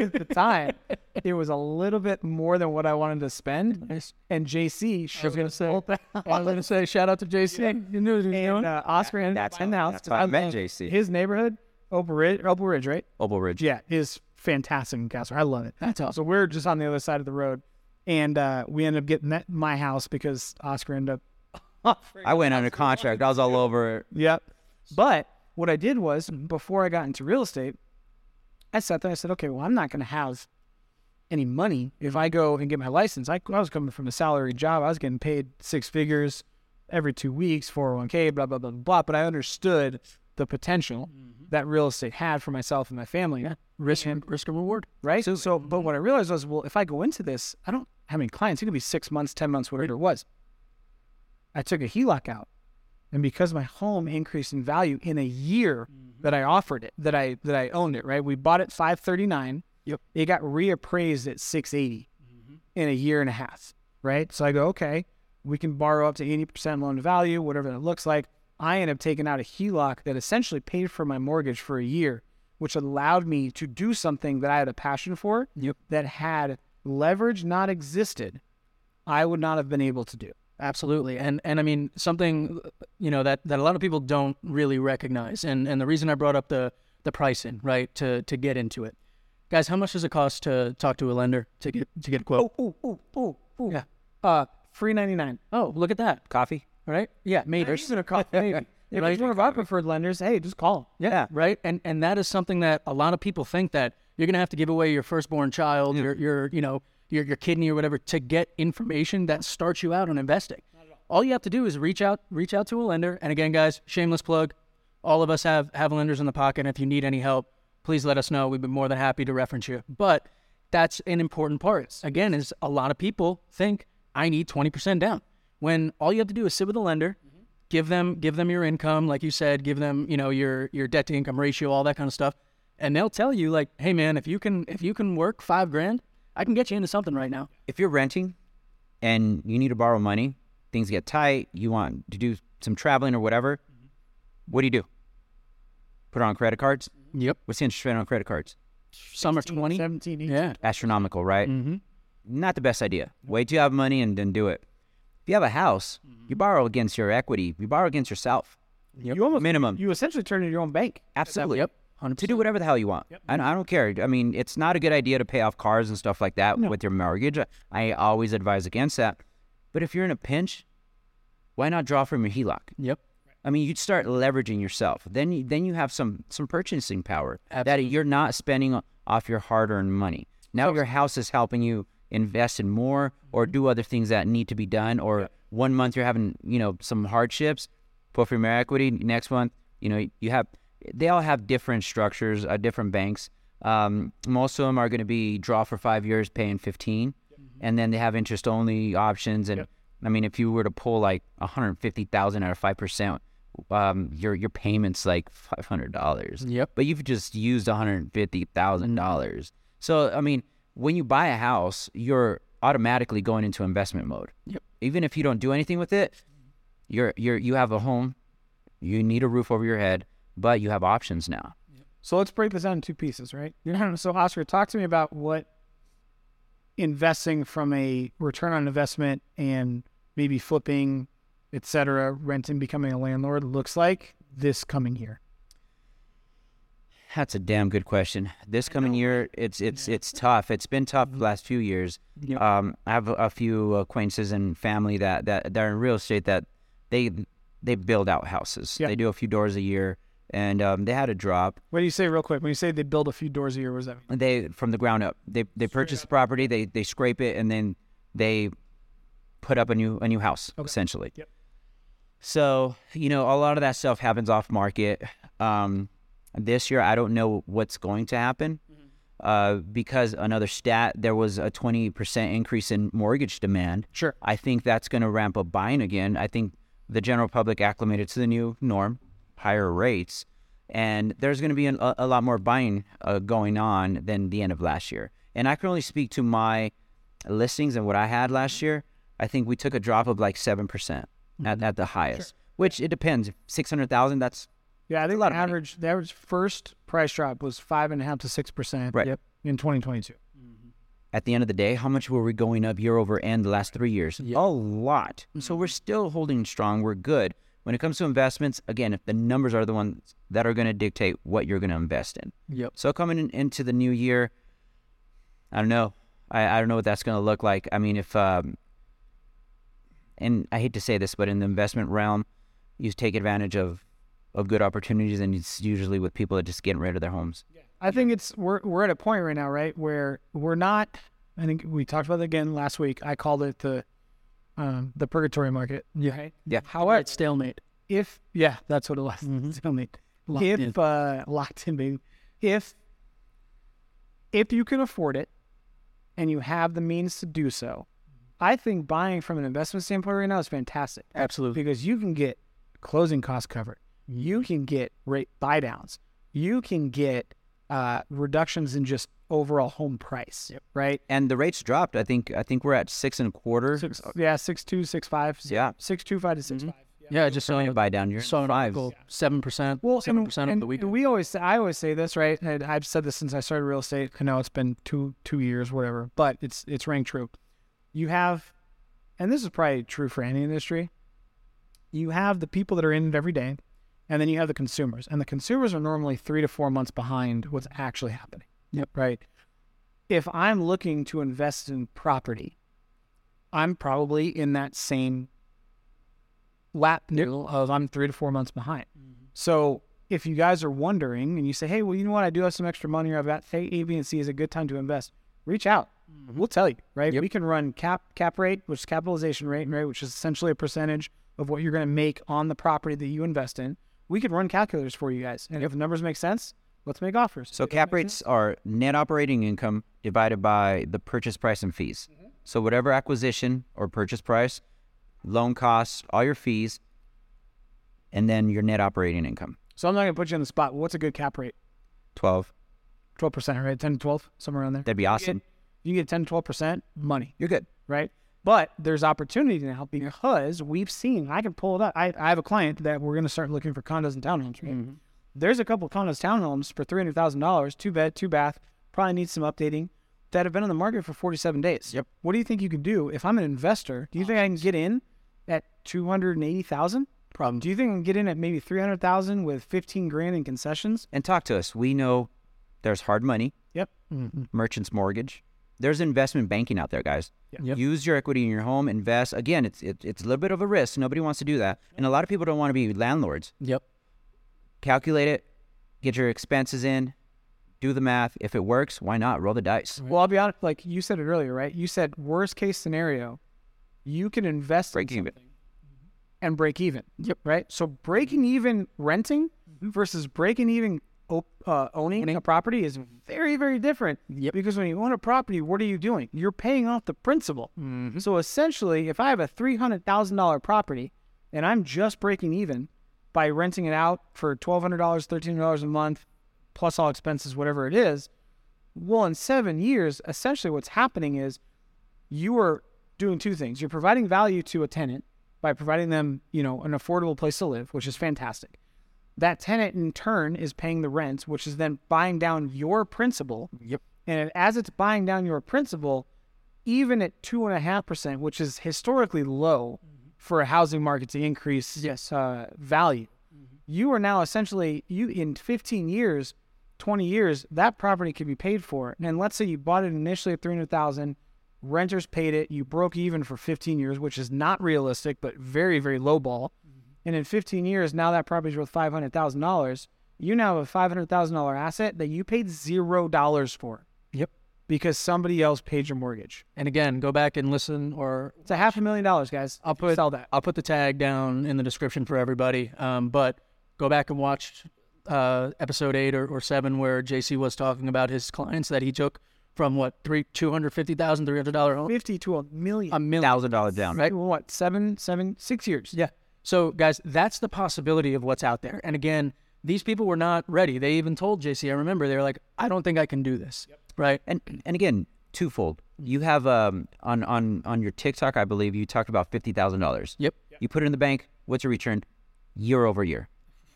at the time, it was a little bit more than what I wanted to spend. Nice. And JC, I was gonna say. I was gonna say shout out to JC. You knew what he was and doing. uh, Oscar ended That's up buying the house. that's how I met JC. His neighborhood, Opal Ridge, Opal Ridge, right? Opal Ridge. Yeah, is fantastic in Castle. I love it. That's awesome. So we're just on the other side of the road, and uh, we ended up getting that, my house because Oscar ended up I went under contract. I was all over it. Yep. But what I did was before I got into real estate, I sat there. I said, okay, well, I'm not going to have any money if I go and get my license. I, I was coming from a salary job. I was getting paid six figures every two weeks, 401k, blah, blah, blah, blah, blah. But I understood the potential mm-hmm. that real estate had for myself and my family. Yeah. Risk risk and reward. Right. So, so, but mm-hmm. what I realized was, well, if I go into this, I don't have any clients. It could be six months, 10 months, whatever it was. I took a HELOC out. And because my home increased in value in a year mm-hmm. that I offered it, that I that I owned it, right? We bought it 539. Yep. It got reappraised at 680 in a year and a half, right? So I go, okay, we can borrow up to 80% loan to value, whatever that looks like. I ended up taking out a HELOC that essentially paid for my mortgage for a year, which allowed me to do something that I had a passion for Yep. that had leverage not existed, I would not have been able to do. Absolutely. And and I mean something you know that, that a lot of people don't really recognize. And and the reason I brought up the the pricing, right, to to get into it. Guys, how much does it cost to talk to a lender to get to get a quote? Oh, oh, oh, oh. Yeah. Uh, free 99. Oh, look at that. Coffee? Right? Yeah, maybe. There's even a call. Maybe. If Right. it's one of our preferred lenders, hey, just call. Yeah, right. And and that is something that a lot of people think that you're gonna have to give away your firstborn child, your your you know your your kidney or whatever to get information that starts you out on investing. All you have to do is reach out reach out to a lender. And again, guys, shameless plug. All of us have have lenders in the pocket. And If you need any help, please let us know. We'd be more than happy to reference you. But that's an important part. Again, is a lot of people think I need 20% down when all you have to do is sit with a lender, mm-hmm. give them give them your income, like you said, give them you know your your debt to income ratio, all that kind of stuff, and they'll tell you like, hey man, if you can if you can work five grand, I can get you into something right now. If you're renting and you need to borrow money, things get tight, you want to do some traveling or whatever, mm-hmm. what do you do? Put it on credit cards? Mm-hmm. Yep. What's the interest rate on credit cards? Some are 20. 17, 18. Yeah. Astronomical, right? Mm-hmm. Not the best idea. Wait till you have money and then do it. If you have a house, you borrow against your equity. You borrow against yourself. You almost Minimum. You essentially turn into your own bank. Absolutely. Yep. To do whatever the hell you want. And I don't care. I mean, it's not a good idea to pay off cars and stuff like that with your mortgage. I always advise against that. But if you're in a pinch, why not draw from your HELOC? Yep. I mean, you'd start leveraging yourself. Then, you, then you have some some purchasing power that you're not spending off your hard-earned money. Now your house is helping you invest in more or do other things that need to be done. Or one month you're having you know some hardships, put from your equity. Next month You know, you have they all have different structures, uh, different banks. Um, most of them are going to be draw for five years, paying 15, and then they have interest only options. And I mean, if you were to pull like 150,000 out of five percent, um, your your payments like five hundred dollars. Yep. But you've just used 150,000 dollars. So I mean, when you buy a house, you're automatically going into investment mode. Yep. Even if you don't do anything with it, you're you're you have a home, you need a roof over your head, but you have options now. Yep. So let's break this down in two pieces, right? So Oscar, talk to me about what investing from a return on investment and maybe flipping, et cetera, renting, becoming a landlord looks like this coming year. That's a damn good question. This coming year, it's it's it's tough. It's been tough the last few years. Yep. Um, I have a, few acquaintances and family that that are in real estate that they they build out houses. Yeah. They do a few doors a year, and um, they had a drop. What do you say, real quick? When you say they build a few doors a year, what does that mean? They from the ground up. They they purchase the property. They they scrape it, and then they put up a new a new house essentially. Yep. So you know a lot of that stuff happens off market. Um, this year, I don't know what's going to happen. Uh, because another stat, there was a 20% increase in mortgage demand. Sure. I think that's going to ramp up buying again. I think the general public acclimated to the new norm, higher rates, and there's going to be an, a, a lot more buying uh, going on than the end of last year. And I can only speak to my listings and what I had last year. I think we took a drop of like 7% at, at the highest, which it depends. 600,000, that's Yeah, I think lot the of money. average the average first price drop was five and a half to six percent. Right. Yep. In 2022. at the end of the day, how much were we going up year over end the last three years? A lot. So we're still holding strong. We're good. When it comes to investments, again, if the numbers are the ones that are going to dictate what you're going to invest in. Yep. So coming in, into the new year, I don't know. I, I don't know what that's going to look like. I mean, if, um, and I hate to say this, but in the investment realm, you take advantage of, of good opportunities, and it's usually with people that just getting rid of their homes. I think it's we're we're at a point right now, right, where we're not. I think we talked about it again last week. I called it the um, the purgatory market. Yeah. Right? Yeah. However, It's stalemate. if yeah, that's what it was. Tell me, Locked if in. uh, locked in, baby. If if you can afford it and you have the means to do so, I think buying from an investment standpoint right now is fantastic. Absolutely. because you can get closing costs covered. You can get rate buy downs. You can get uh, reductions in just overall home price. Right. And the rates dropped. I think I think we're at six and a quarter. Six, yeah, six two, six five. Yeah. six two five to 6 five. Yeah, I just saw Only a it. buy down. You're Saw an five. Seven percent. Well, seven percent of the week. we always say, I always say this, right? And I've said this since I started real estate. I know it's been two two years, whatever, but it's it's rang true. You have, and this is probably true for any industry. You have the people that are in it every day, and then you have the consumers, and the consumers are normally three to four months behind what's actually happening. Yep. Right. If I'm looking to invest in property, I'm probably in that same lap noodle of I'm three to four months behind. Mm-hmm. So if you guys are wondering and you say, hey, well, you know what? I do have some extra money or I've got A, B, and C is a good time to invest, reach out. Mm-hmm. We'll tell you, right? Yep. We can run cap cap rate, which is capitalization rate, right, which is essentially a percentage of what you're going to make on the property that you invest in. We could run calculators for you guys, and if the numbers make sense, let's make offers. So cap rates are net operating income divided by the purchase price and fees. Mm-hmm. So whatever acquisition or purchase price, loan costs, all your fees, and then your net operating income. So I'm not going to put you on the spot. What's a good cap rate? Twelve. Twelve percent, right? Ten to twelve, somewhere around there. That'd be awesome. You can get 10 to 12 percent money. You're good. right? But there's opportunity now because we've seen. I can pull it up. I, I have a client that we're going to start looking for condos and townhomes. Right? Mm-hmm. There's a couple of condos, townhomes for three hundred thousand dollars, two bed, two bath. Probably needs some updating. That have been on the market for forty seven days. Yep. What do you think you can do if I'm an investor? Do you think I can get in at two hundred and eighty thousand? Problem. Do you think I can get in at maybe three hundred thousand with fifteen grand in concessions? And talk to us. We know there's hard money, Yep. merchant's mortgage. There's investment banking out there, guys. Yep. Use your equity in your home, invest. Again, it's it, it's a little bit of a risk. Nobody wants to do that, and a lot of people don't want to be landlords. Yep. Calculate it, get your expenses in, do the math. If it works, why not roll the dice? Well, I'll be honest. Like you said it earlier, right? You said worst case scenario, you can invest Break in even. and break even. Yep. Right. So breaking even renting mm-hmm. versus breaking even op- uh, owning a property is very, very different. Yep. Because when you own a property, what are you doing? You're paying off the principal. Mm-hmm. So essentially, if I have a three hundred thousand dollar property and I'm just breaking even by renting it out for twelve hundred dollars, thirteen dollars a month, plus all expenses, whatever it is, well, in seven years, essentially what's happening is you are doing two things. You're providing value to a tenant by providing them, you know, an affordable place to live, which is fantastic. That tenant in turn is paying the rent, which is then buying down your principal. Yep. And as it's buying down your principal, even at two and a half percent, which is historically low for a housing market to increase Yes. uh, value, you are now essentially you in 15 years, 20 years, that property can be paid for. And let's say you bought it initially at 300,000, renters paid it, you broke even for 15 years, which is not realistic, but very, very low ball. And in 15 years, now that property's worth $500,000. You now have a $500,000 asset that you paid zero dollars for Yep. because somebody else paid your mortgage. And again, go back and listen or It's a half a million dollars, guys. I'll put sell that. I'll put the tag down in the description for everybody. Um, but go back and watch uh, episode eight or, or seven where JC was talking about his clients that he took from what three two hundred fifty thousand three hundred dollar home 50 to a million. a million Thousand dollars down. right what? Seven, seven, six years. yeah. So guys, that's the possibility of what's out there. And again, these people were not ready. They even told JC. I remember they were like, I don't think I can do this. Right. And and again, twofold. You have um on on on your TikTok, I believe you talked about fifty thousand dollars. Yep. You put it in the bank. What's your return? Year over year,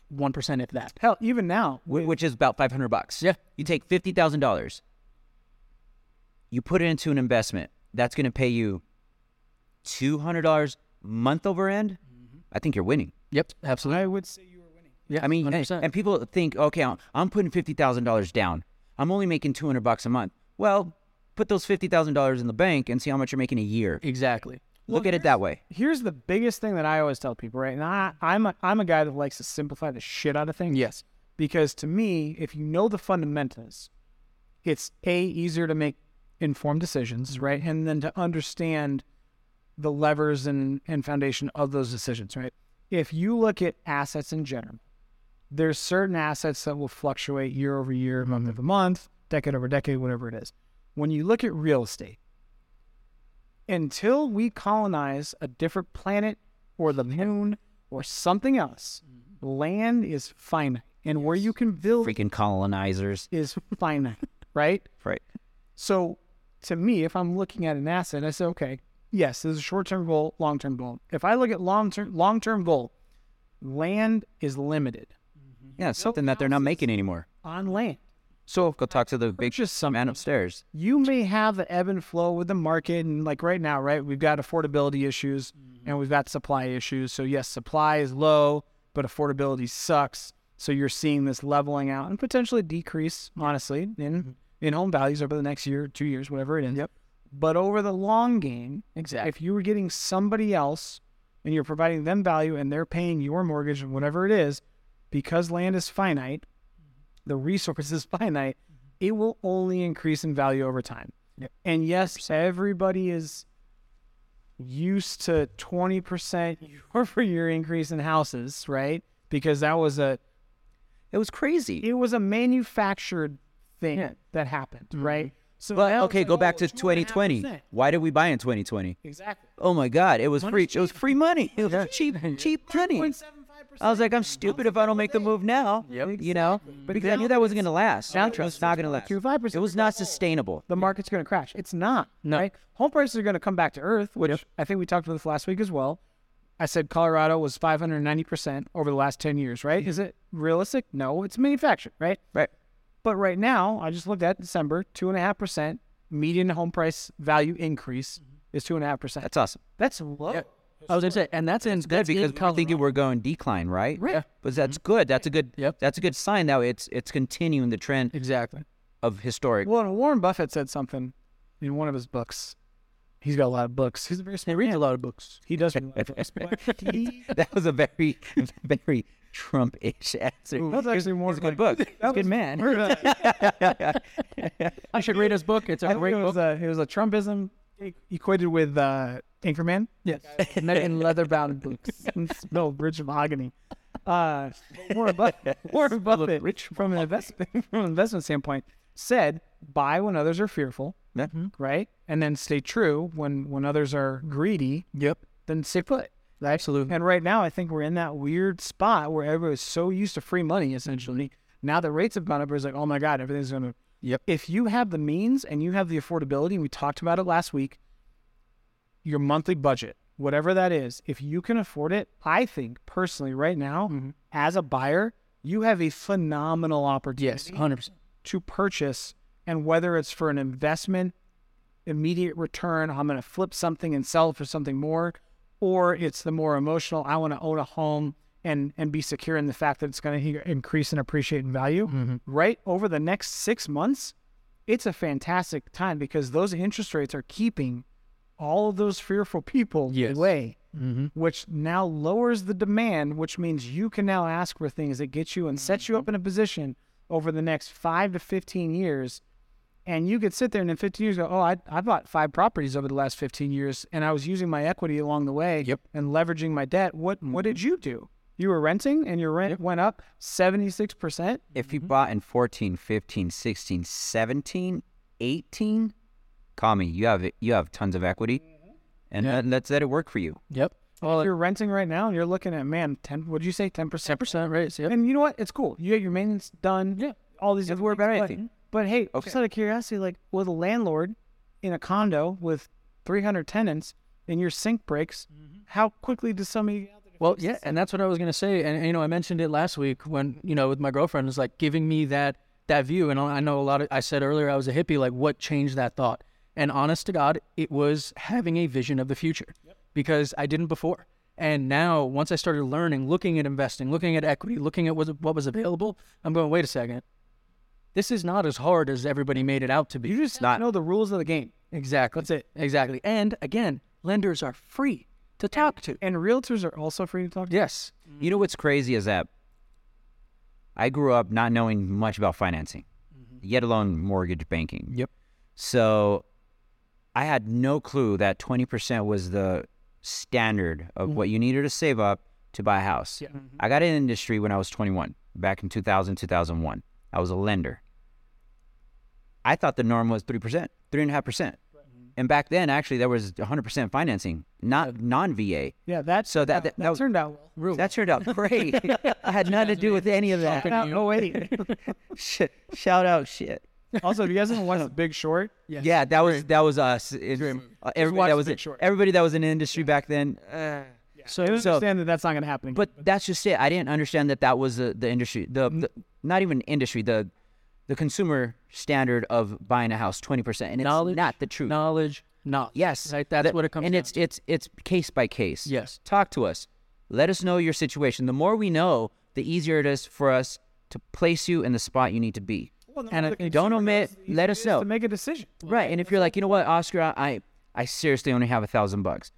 One percent if that. Hell, even now, wh- which is about five hundred bucks. Yeah. You take fifty thousand dollars. You put it into an investment. That's going to pay you two hundred dollars month over end. I think you're winning. Yep. Absolutely. I would say you were winning. Yeah. I mean, and, 100%. and people think, okay, I'm- I'm putting fifty thousand dollars down. I'm only making two hundred bucks a month. Well, put those fifty thousand dollars in the bank and see how much you're making a year. exactly. Look at it that way. Here's the biggest thing that I always tell people, right? And I, I'm a, I'm a guy that likes to simplify the shit out of things. Yes. Because to me, if you know the fundamentals, it's a easier to make informed decisions, right? And then to understand the levers and, and foundation of those decisions, right? If you look at assets in general, there's certain assets that will fluctuate year over year, mm-hmm. month over month, decade over decade, whatever it is. When you look at real estate, until we colonize a different planet or the moon or something else, mm-hmm. land is finite. And where you can build Freaking colonizers. is finite, right? Right. So to me, if I'm looking at an asset, I say, okay, yes, there's a short-term goal, long-term goal. If I look at long-term long-term goal, land is limited mm-hmm. Yeah, something that they're not making anymore. on land. So Go talk to the big purchase something, man upstairs. you may have the ebb and flow with the market and like right now right we've got affordability issues mm-hmm. and we've got supply issues so yes supply is low but affordability sucks so you're seeing this leveling out and potentially decrease honestly in mm-hmm. in home values over the next year two years whatever it is Yep. But over the long game Exactly. if you were getting somebody else and you're providing them value and they're paying your mortgage and whatever it is because land is finite the resource is finite mm-hmm. it will only increase in value over time Yep. and yes everybody is used to 20% year over year increase in houses right because that was a It was crazy. it was a manufactured thing Yeah. that happened mm-hmm. right so But okay, go back oh, to 2020. Why did we buy in 2020? exactly Oh my God, it was free. Money's It was free money. It was cheap, cheap money. I was like, I'm stupid if I don't make the move now. Yep. You know, because I knew that wasn't gonna last. Now was not gonna last. to 5%. It was not sustainable. the market's going to crash. It's not. No. Right? Home prices are going to come back to earth, which I think we talked about this last week as well. I said Colorado was 590% over the last 10 years, right? Mm-hmm. Is it realistic? No, it's manufactured, right? Right. But right now, I just looked at December, 2.5% median home price value increase mm-hmm. is 2.5%. That's awesome. That's low. Yeah. I was gonna say, and that's in Good that's because in we we're thinking we're going decline, right? Right. Yeah. But that's mm-hmm. good. That's a good. Yep. That's a good sign that it's it's continuing the trend exactly. of historic. Well, Warren Buffett said something in one of his books. He's got a lot of books. He's a very He smart reads man. a lot of books. He does read a lot of books. That was a very very Trump-ish answer. That's actually more He's a good like- book. He's a good man. I should read his book. It's a I great it was book. a, it was a Trumpism equated with uh, Anchorman. Yes. and leather bound books. and smelled rich mahogany. Uh, Warren Buffett, Warren Buffett rich from an investment from an investment standpoint said, buy when others are fearful, Yeah. right? And then stay true when when others are greedy. Yep. Then stay put. Absolutely. And right now, I think we're in that weird spot where everybody's so used to free money, essentially. Now the rates have gone up, it's like, oh my God, everything's going to. Yep. If you have the means and you have the affordability, and we talked about it last week, your monthly budget, whatever that is, if you can afford it, I think personally, right now, mm-hmm. as a buyer, you have a phenomenal opportunity Yes, hundred percent. to purchase. And whether it's for an investment, immediate return, I'm going to flip something and sell for something more, or it's the more emotional, I want to own a home and and be secure in the fact that it's going to increase and appreciate in value. Right over the next six months, it's a fantastic time because those interest rates are keeping all of those fearful people Yes. away Mm-hmm. which now lowers the demand, which means you can now ask for things that get you and set you up in a position over the next five to 15 years. And you could sit there and in 15 years go, oh, I, I bought five properties over the last 15 years and I was using my equity along the way Yep. and leveraging my debt. What, what mm-hmm. did you do? You were renting and your rent went up 76%. If you mm-hmm. bought in 14, 15, 16, 17, 18, call me. You have you have tons of equity, mm-hmm. and Yeah. let- let's let it work for you. Yep. Well, If Well, you're renting right now and you're looking at, man, 10, what'd you say? 10%? ten percent raise. Yep. And you know what? It's cool. You get your maintenance done. Yeah. All these. Don't different worry about things, but- hey, Okay. just out of curiosity, like with a landlord in a condo with 300 tenants and your sink breaks, mm-hmm. how quickly does somebody? Well, yeah, and that's what I was gonna say, and you know, I mentioned it last week when you know with my girlfriend is like giving me that that view, and I know a lot of. I said earlier I was a hippie, like what changed that thought? And honest to God, it was having a vision of the future, because I didn't before, and now once I started learning, looking at investing, looking at equity, looking at what what was available, I'm going, wait a second, this is not as hard as everybody made it out to be. You just not know the rules of the game. exactly. That's it. Exactly. And again, lenders are free to talk to. And realtors are also free to talk to. Yes. You know what's crazy is that I grew up not knowing much about financing, mm-hmm. yet alone mortgage banking. Yep. So I had no clue that 20% was the standard of mm-hmm. what you needed to save up to buy a house. Yeah. Mm-hmm. I got in industry when I was 21, back in 2000, 2001. I was a lender. I thought the norm was 3%, 3.5%. And back then, actually, there was 100% financing, not non VA. Yeah, that So that, that, that, that, was- turned out well. that turned out great. I had nothing to do with any of that. Now- oh wait. Sh- Shout out shit. also, if you guys haven't watched The Big Short, Yes. Yeah, that was that was us. It's- uh, everybody that was Short. everybody that was in the industry back then. Uh, so you So- understand that that's not going to happen. but that's just it. I didn't understand that that was the, the industry, the, mm. the not even industry, the the consumer standard of buying a house, twenty percent, and it's Knowledge, not the truth. Knowledge, knowledge. Yes, Right. That's that- what it comes And down it's it's it's case by case. Yes. talk to us. Let us know your situation. The more we know, the easier it is for us to place you in the spot you need to be. and I the Don't omit. Let us know. to make a decision. Right. And if you're like, you know what, Oscar, I I, I seriously only have a thousand bucks.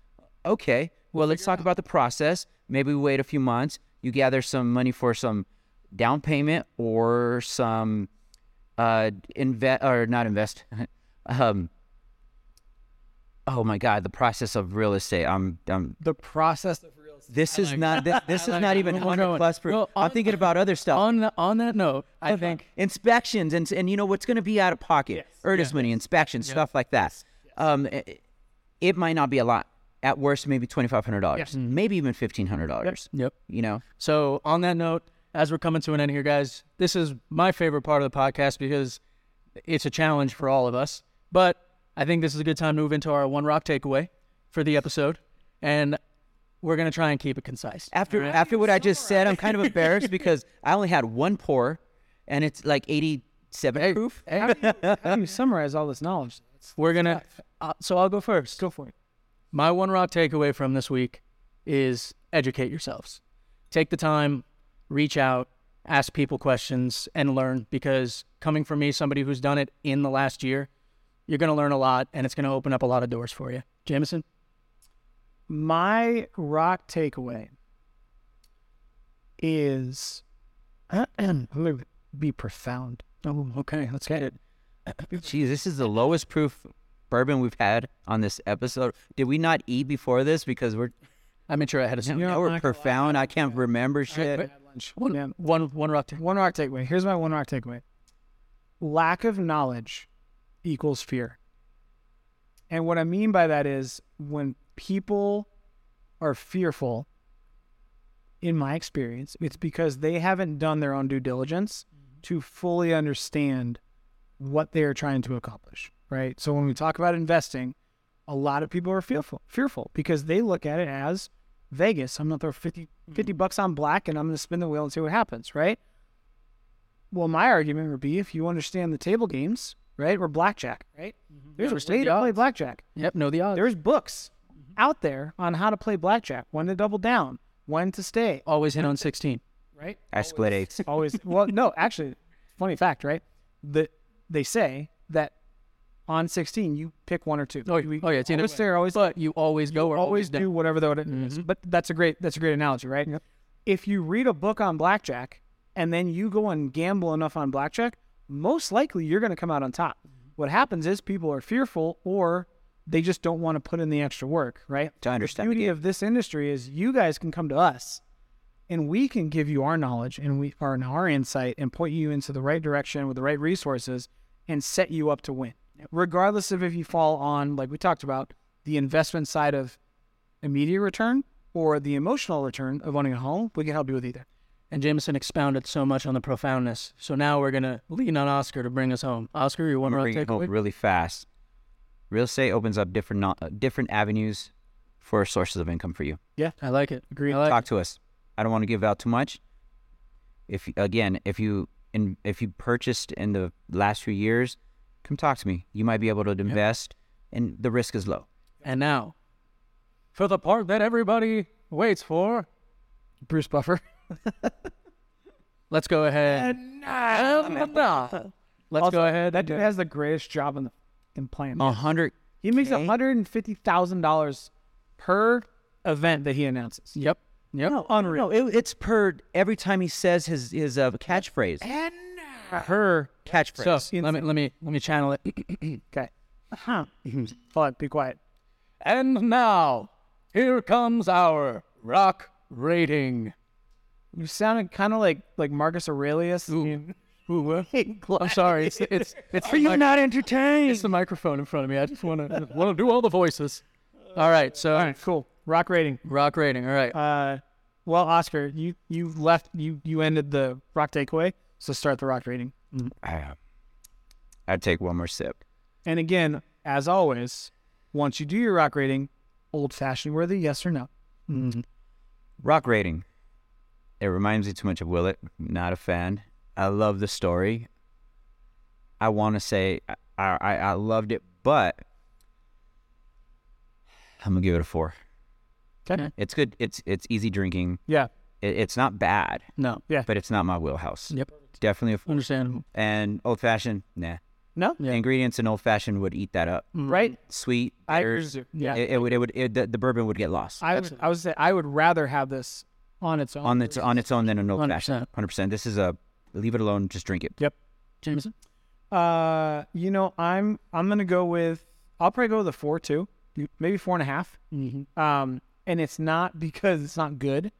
Okay. Well, let's talk about the process. Maybe we wait a few months. You gather some money for some down payment or some uh invest or not invest. um. Oh my God, the process of real estate. I'm I'm. The process of real estate. This is not. This, this is not even hundred plus per. well, I'm thinking about other stuff. on that on that note, I think inspections and and you know what's going to be out of pocket earnest money inspections stuff like that um it, it might not be a lot at worst maybe $2500 maybe even $1500 Yep. you know So on that note, as we're coming to an end here, guys, this is my favorite part of the podcast because it's a challenge for all of us. But I think this is a good time to move into our one rock takeaway for the episode, and we're gonna try and keep it concise. after after what i just said i'm kind of embarrassed because i only had one pour and it's like 87 proof How do, you, how do you summarize all this knowledge? That's- We're gonna. Uh, so I'll go first. Go for it. My one rock takeaway from this week is educate yourselves. Take the time, reach out, ask people questions, and learn because coming from me, somebody who's done it in the last year, you're going to learn a lot and it's going to open up a lot of doors for you. Jameson? My rock takeaway is be profound. Oh, okay. Let's get it. Jeez, this is the lowest proof bourbon we've had on this episode did we not eat before this because we're I made sure I had a now sip. we're profound i can't remember shit challenge. One, Yeah. one, one rock. One rock takeaway. Here's my one rock takeaway. Lack of knowledge equals fear. And what I mean by that is when people are fearful, in my experience, it's because they haven't done their own due diligence to fully understand what they're trying to accomplish, right? So when we talk about investing, a lot of people are fearful, fearful because they look at it as Vegas. I'm going to throw 50, hmm. 50 bucks on black and I'm going to spin the wheel and see what happens, right? Well, my argument would be if you understand the table games, right, or blackjack, right? Mm-hmm. There's a Understand way the to play blackjack. Yep, know the odds. There's books mm-hmm. out there on how to play blackjack, when to double down, when to stay, Always hit on 16. right? I split eights. Always. Well, no, actually, funny fact, right? The they say that on 16 you pick one or two. Oh, You- oh, yeah, it's either always there, always But you always go or always down. do whatever the order is. Mm-hmm. But that's a great that's a great analogy, right? If you read a book on blackjack and then you go and gamble enough on blackjack, most likely you're going to come out on top. Mm-hmm. What happens is people are fearful or they just don't want to put in the extra work, right? To understand The the beauty of this industry is you guys can come to us and we can give you our knowledge and we are in our insight and point you into the right direction with the right resources and set you up to win. Regardless of if you fall on, like we talked about, the investment side of immediate return or the emotional return of owning a home, we can help you with either. And Jameson expounded so much on the profoundness. So now we're going to lean on Oscar to bring us home. Oscar, you want I'm to bring it take home really fast. Real estate opens up different no- uh, different avenues for sources of income for you. Yeah, I like it. Agree. I like Talk to us. I don't want to give out too much. If again, if you in if you purchased in the last few years, come talk to me. You might be able to invest, and the risk is low. And now, for the part that everybody waits for, Bruce Buffer. let's go ahead. Let's Also, go ahead. That dude has the greatest job in the in playing. A hundred. He makes Okay. hundred and fifty thousand dollars per event that he announces. Yep. Yep. No, unreal. No, it, it's per every time he says his his uh, catchphrase. Per catchphrase. So let me let me let me channel it. Okay. Huh. Fun. Be quiet. and now, here comes our rock rating. You sounded kind of like like Marcus Aurelius. Ooh, ooh, uh, I'm sorry. It's it's it's Are you mic- not entertained? It's the microphone in front of me. I just want to want to do all the voices. All right. So All right. Cool. Rock rating. rock rating. All right. Uh, well, Oscar, you you left you you ended the rock takeaway. So start the rock rating. Mm-hmm. I, uh, I'd take one more sip. And again, as always, once you do your rock rating, old fashioned worthy, yes or no. Mm-hmm. Rock rating. It reminds me too much of Willet. Not a fan. I love the story. I want to say I, I I loved it, but I'm gonna give it a four. Okay. It's good. It's it's easy drinking. Yeah. It, it's not bad, No. Yeah. But it's not my wheelhouse. Yep. Definitely a. Understandable. And old fashioned, nah. No. Yeah. Ingredients in old fashioned would eat that up. Right. Sweet. I agree bitters. Yeah. It, it would. It would. It, the, the bourbon would get lost I would, I would say I would rather have this on its own. on its on its own than an old 100%. fashioned. Hundred percent. This is a leave it alone. Just drink it. Yep. Jameson. Uh, you know, I'm I'm gonna go with I'll probably go with a four too, maybe four and a half. Mm-hmm. Um, and it's not because it's not good,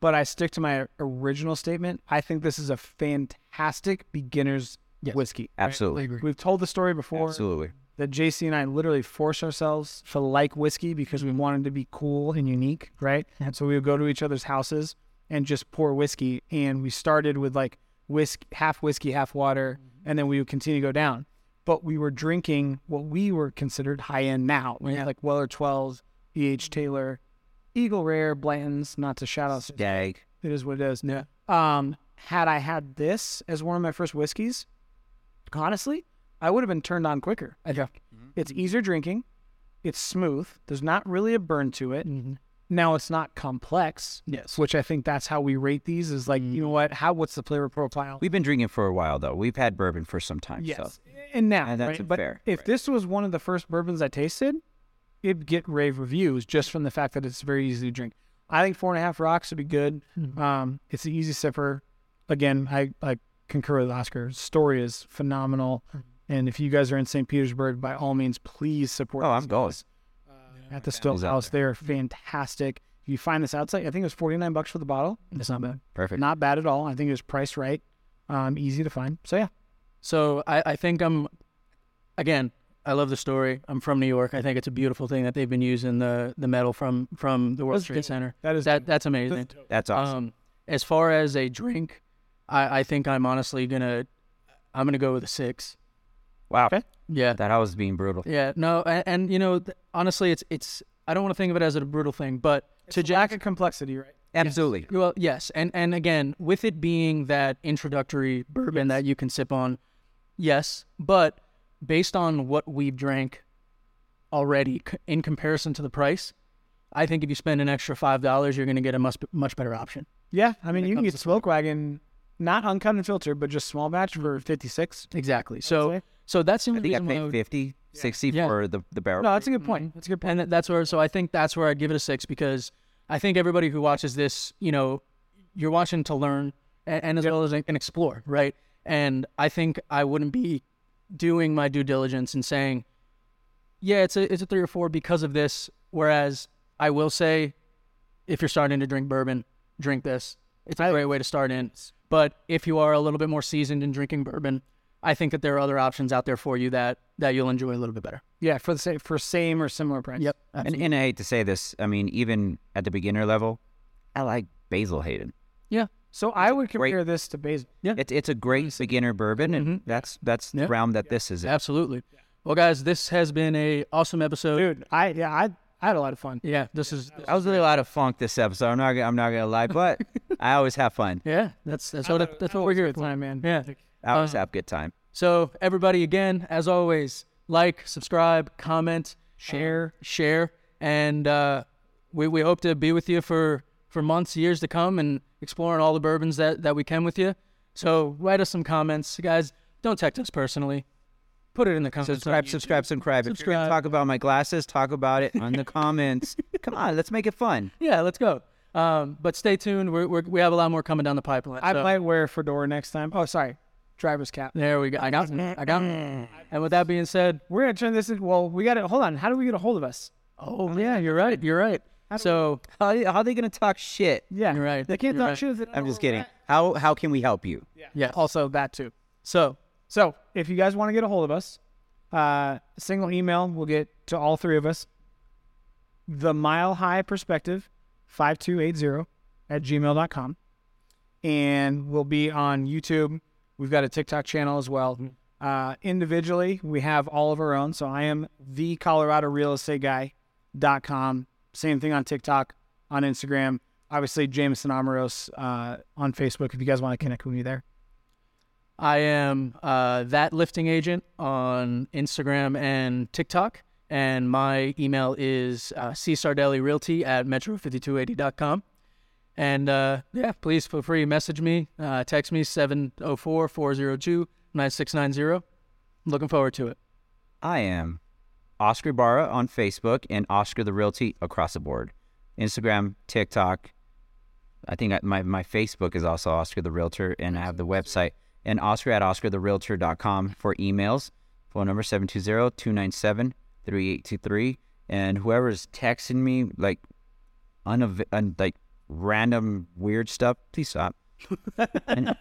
but I stick to my original statement. I think this is a fantastic beginner's Yes. whiskey. Absolutely. We've told the story before Absolutely. that JC and I literally forced ourselves to like whiskey because we wanted to be cool and unique, right? And so we would go to each other's houses and just pour whiskey. And we started with like whiskey, half whiskey, half water, and then we would continue to go down. But we were drinking what we were considered high end now, right? Yeah. like Weller 12s, E.H. Taylor, Eagle Rare, Blanton's, not to shout out. Stag. It is what it is. Yeah. Um, had I had this as one of my first whiskeys, honestly, I would have been turned on quicker. I think mm-hmm. it's mm-hmm. easier drinking, it's smooth. There's not really a burn to it. Mm-hmm. Now it's not complex. Yes. which I think that's how we rate these. Is like you know what? How what's the flavor profile? We've been drinking for a while though. We've had bourbon for some time. Yes, So. and now And that's right? but fair, if right. this was one of the first bourbons I tasted, it'd get rave reviews just from the fact that it's very easy to drink. I think four and a half rocks would be good. Um, it's an easy sipper. Again, I, I concur with Oscar. Story is phenomenal. And if you guys are in St. Petersburg, by all means, please support Oh, I'm going. guys, uh, at the Still House. They're fantastic. you find this outside, I think it was 49 bucks for the bottle. It's not bad. Perfect. Not bad at all. I think it was priced right. Um, easy to find. So yeah, So I, I think I'm, again, I love the story. I'm from New York. I think it's a beautiful thing that they've been using the the metal from from the World That's Trade dope. Center. that is That that's amazing. That's awesome. Um, as far as a drink, I, I think I'm honestly gonna, I'm gonna go with a six. wow. okay. Yeah, That I was being brutal. yeah. No, and, and you know, th- honestly, it's it's. I don't want to think of it as a brutal thing, but to to Jack, of complexity, right? Absolutely. well, yes, and and again, with it being that introductory bourbon that you can sip on, yes, but based on what we've drank already c- in comparison to the price, I think if you spend an extra five dollars, you're going to get a much much better option. Yeah, I mean, you can comes get to Smoke Wagon, not uncut and filtered, but just small batch for mm-hmm. 56. Exactly. So so that's the I only think I reason why I paid would- 50, 60 Yeah. for the, the barrel. no, that's a good point. Mm-hmm. That's a good point. and that's where so I think that's where I'd give it a six because I think everybody who watches this, you know, you're watching to learn and, and as well as and explore, right? And I think I wouldn't be doing my due diligence and saying, yeah, it's a it's a three or four because of this. Whereas I will say, if you're starting to drink bourbon, drink this. It's a great way to start in. But if you are a little bit more seasoned in drinking bourbon, I think that there are other options out there for you that that you'll enjoy a little bit better. yeah, for the same for same or similar price. Yep. And, and I hate to say this, I mean, even at the beginner level, I like Basil Hayden. Yeah. So I would great- compare this to basil. It's it's a great beginner bourbon, and Mhm. that's that's Yeah. the realm that this is in. Absolutely. Well, guys, this has been a awesome episode. Dude, I yeah, I I had a lot of fun. Yeah, this is I was really out of funk this episode. I'm not I'm not gonna lie, but I always have fun. yeah. That's that's what it, that's what we're here Good for. time, man. Yeah. I always Uh, have good time. So everybody, again, as always, like, subscribe, comment, share, share, and uh, we we hope to be with you for for months, years to come, and exploring all the bourbons that that we can with you. So write us some comments, guys. Don't text us personally. Put it in the comments. Subscribe, subscribe, subscribe. If you're gonna Subscribe. talk about my glasses, talk about it on the comments. Come on, let's make it fun. Yeah, let's go. Um, but stay tuned. We're, we're, we have a lot more coming down the pipeline. I so- might wear a fedora next time. Oh, sorry, driver's cap. There we go. I got it. I got it. And with that being said, We're gonna turn this in. Well, we got to hold on. How do we get a hold of us? oh yeah, you're right. You're right. So How, how are they gonna talk shit? Yeah, You're right. They can't You're talk right. shit. if they don't I'm just kidding. we're. How how can we help you? yeah. Also, that too. So So, if you guys want to get a hold of us, uh, a single email will get to all three of us. The Mile High Perspective 5280 at gmail.com. And we'll be on YouTube. We've got a TikTok channel as well. Uh, individually, we have all of our own. So I am the Colorado Real Estate Guy.com. Same thing on TikTok, on Instagram. Obviously, Jameson Amoros uh, on Facebook if you guys want to connect with me there. I am uh, that lifting agent on Instagram and TikTok. And my email is uh, csardellirealty at metro5280.com. And uh, yeah, please feel free to message me, uh, text me 704 402 9690. Looking forward to it. I am Oscar Barra on Facebook and Oscar the Realty across the board. Instagram, TikTok. I think my, my Facebook is also Oscar the Realtor, and I have the website and Oscar at OscarTheRealtor.com for emails. Phone number 720-297-3823. And whoever's texting me like unav- un- like random weird stuff, please stop. And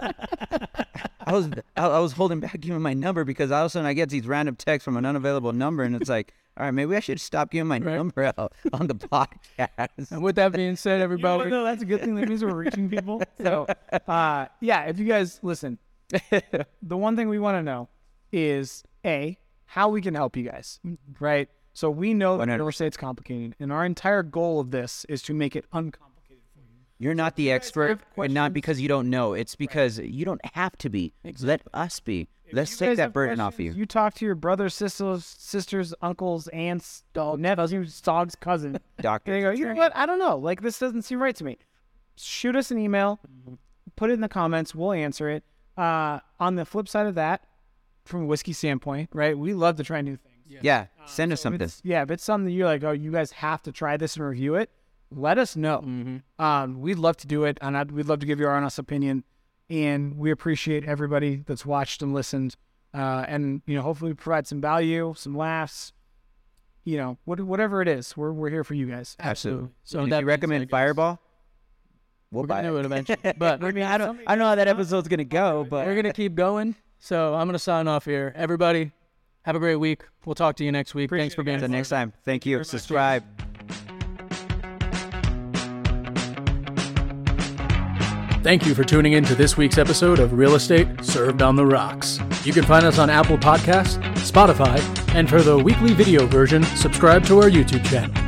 I was I, I was holding back giving my number because all of a sudden I get these random texts from an unavailable number, and it's like, all right, maybe I should stop giving my Right. number out on the podcast. And with that being said, everybody, no, that's a good thing. That means we're reaching people. So, uh, yeah, if you guys listen, the one thing we want to know is a how we can help you guys, right? So we know that 100. real estate's complicated, and our entire goal of this is to make it uncomplicated for you. You're not the expert, have and not because you don't know. It's because you don't have to be. Let us be. Let's take that burden off questions, you. You talk to your brothers, sisters, sisters, uncles, aunts, dog, nephews, dog's cousin. Doctor. They go, you know what? I don't know. Like this doesn't seem right to me. Shoot us an email, put it in the comments. We'll answer it. Uh, on the flip side of that, from a whiskey standpoint, right? We love to try new things. Yeah, send us So if something. yeah, if it's something that you're like, oh, you guys have to try this and review it, let us know. Um, we'd love to do it, and I'd, we'd love to give you our honest opinion. And we appreciate everybody that's watched and listened, uh, and you know, hopefully, we provide some value, some laughs, you know, what, whatever it is, we're we're here for you guys. Absolutely. So if that you recommend said, Fireball, we'll We're buy gonna do it. it eventually, but I mean, I don't, I don't know how that episode's gonna go, but we're gonna keep going. So I'm gonna sign off here. Everybody, have a great week. We'll talk to you next week. Thanks for being until here. next time. Thank you. Subscribe. Thank you for tuning in to this week's episode of Real Estate Served on the Rocks. You can find us on Apple Podcasts, Spotify, and for the weekly video version, subscribe to our YouTube channel.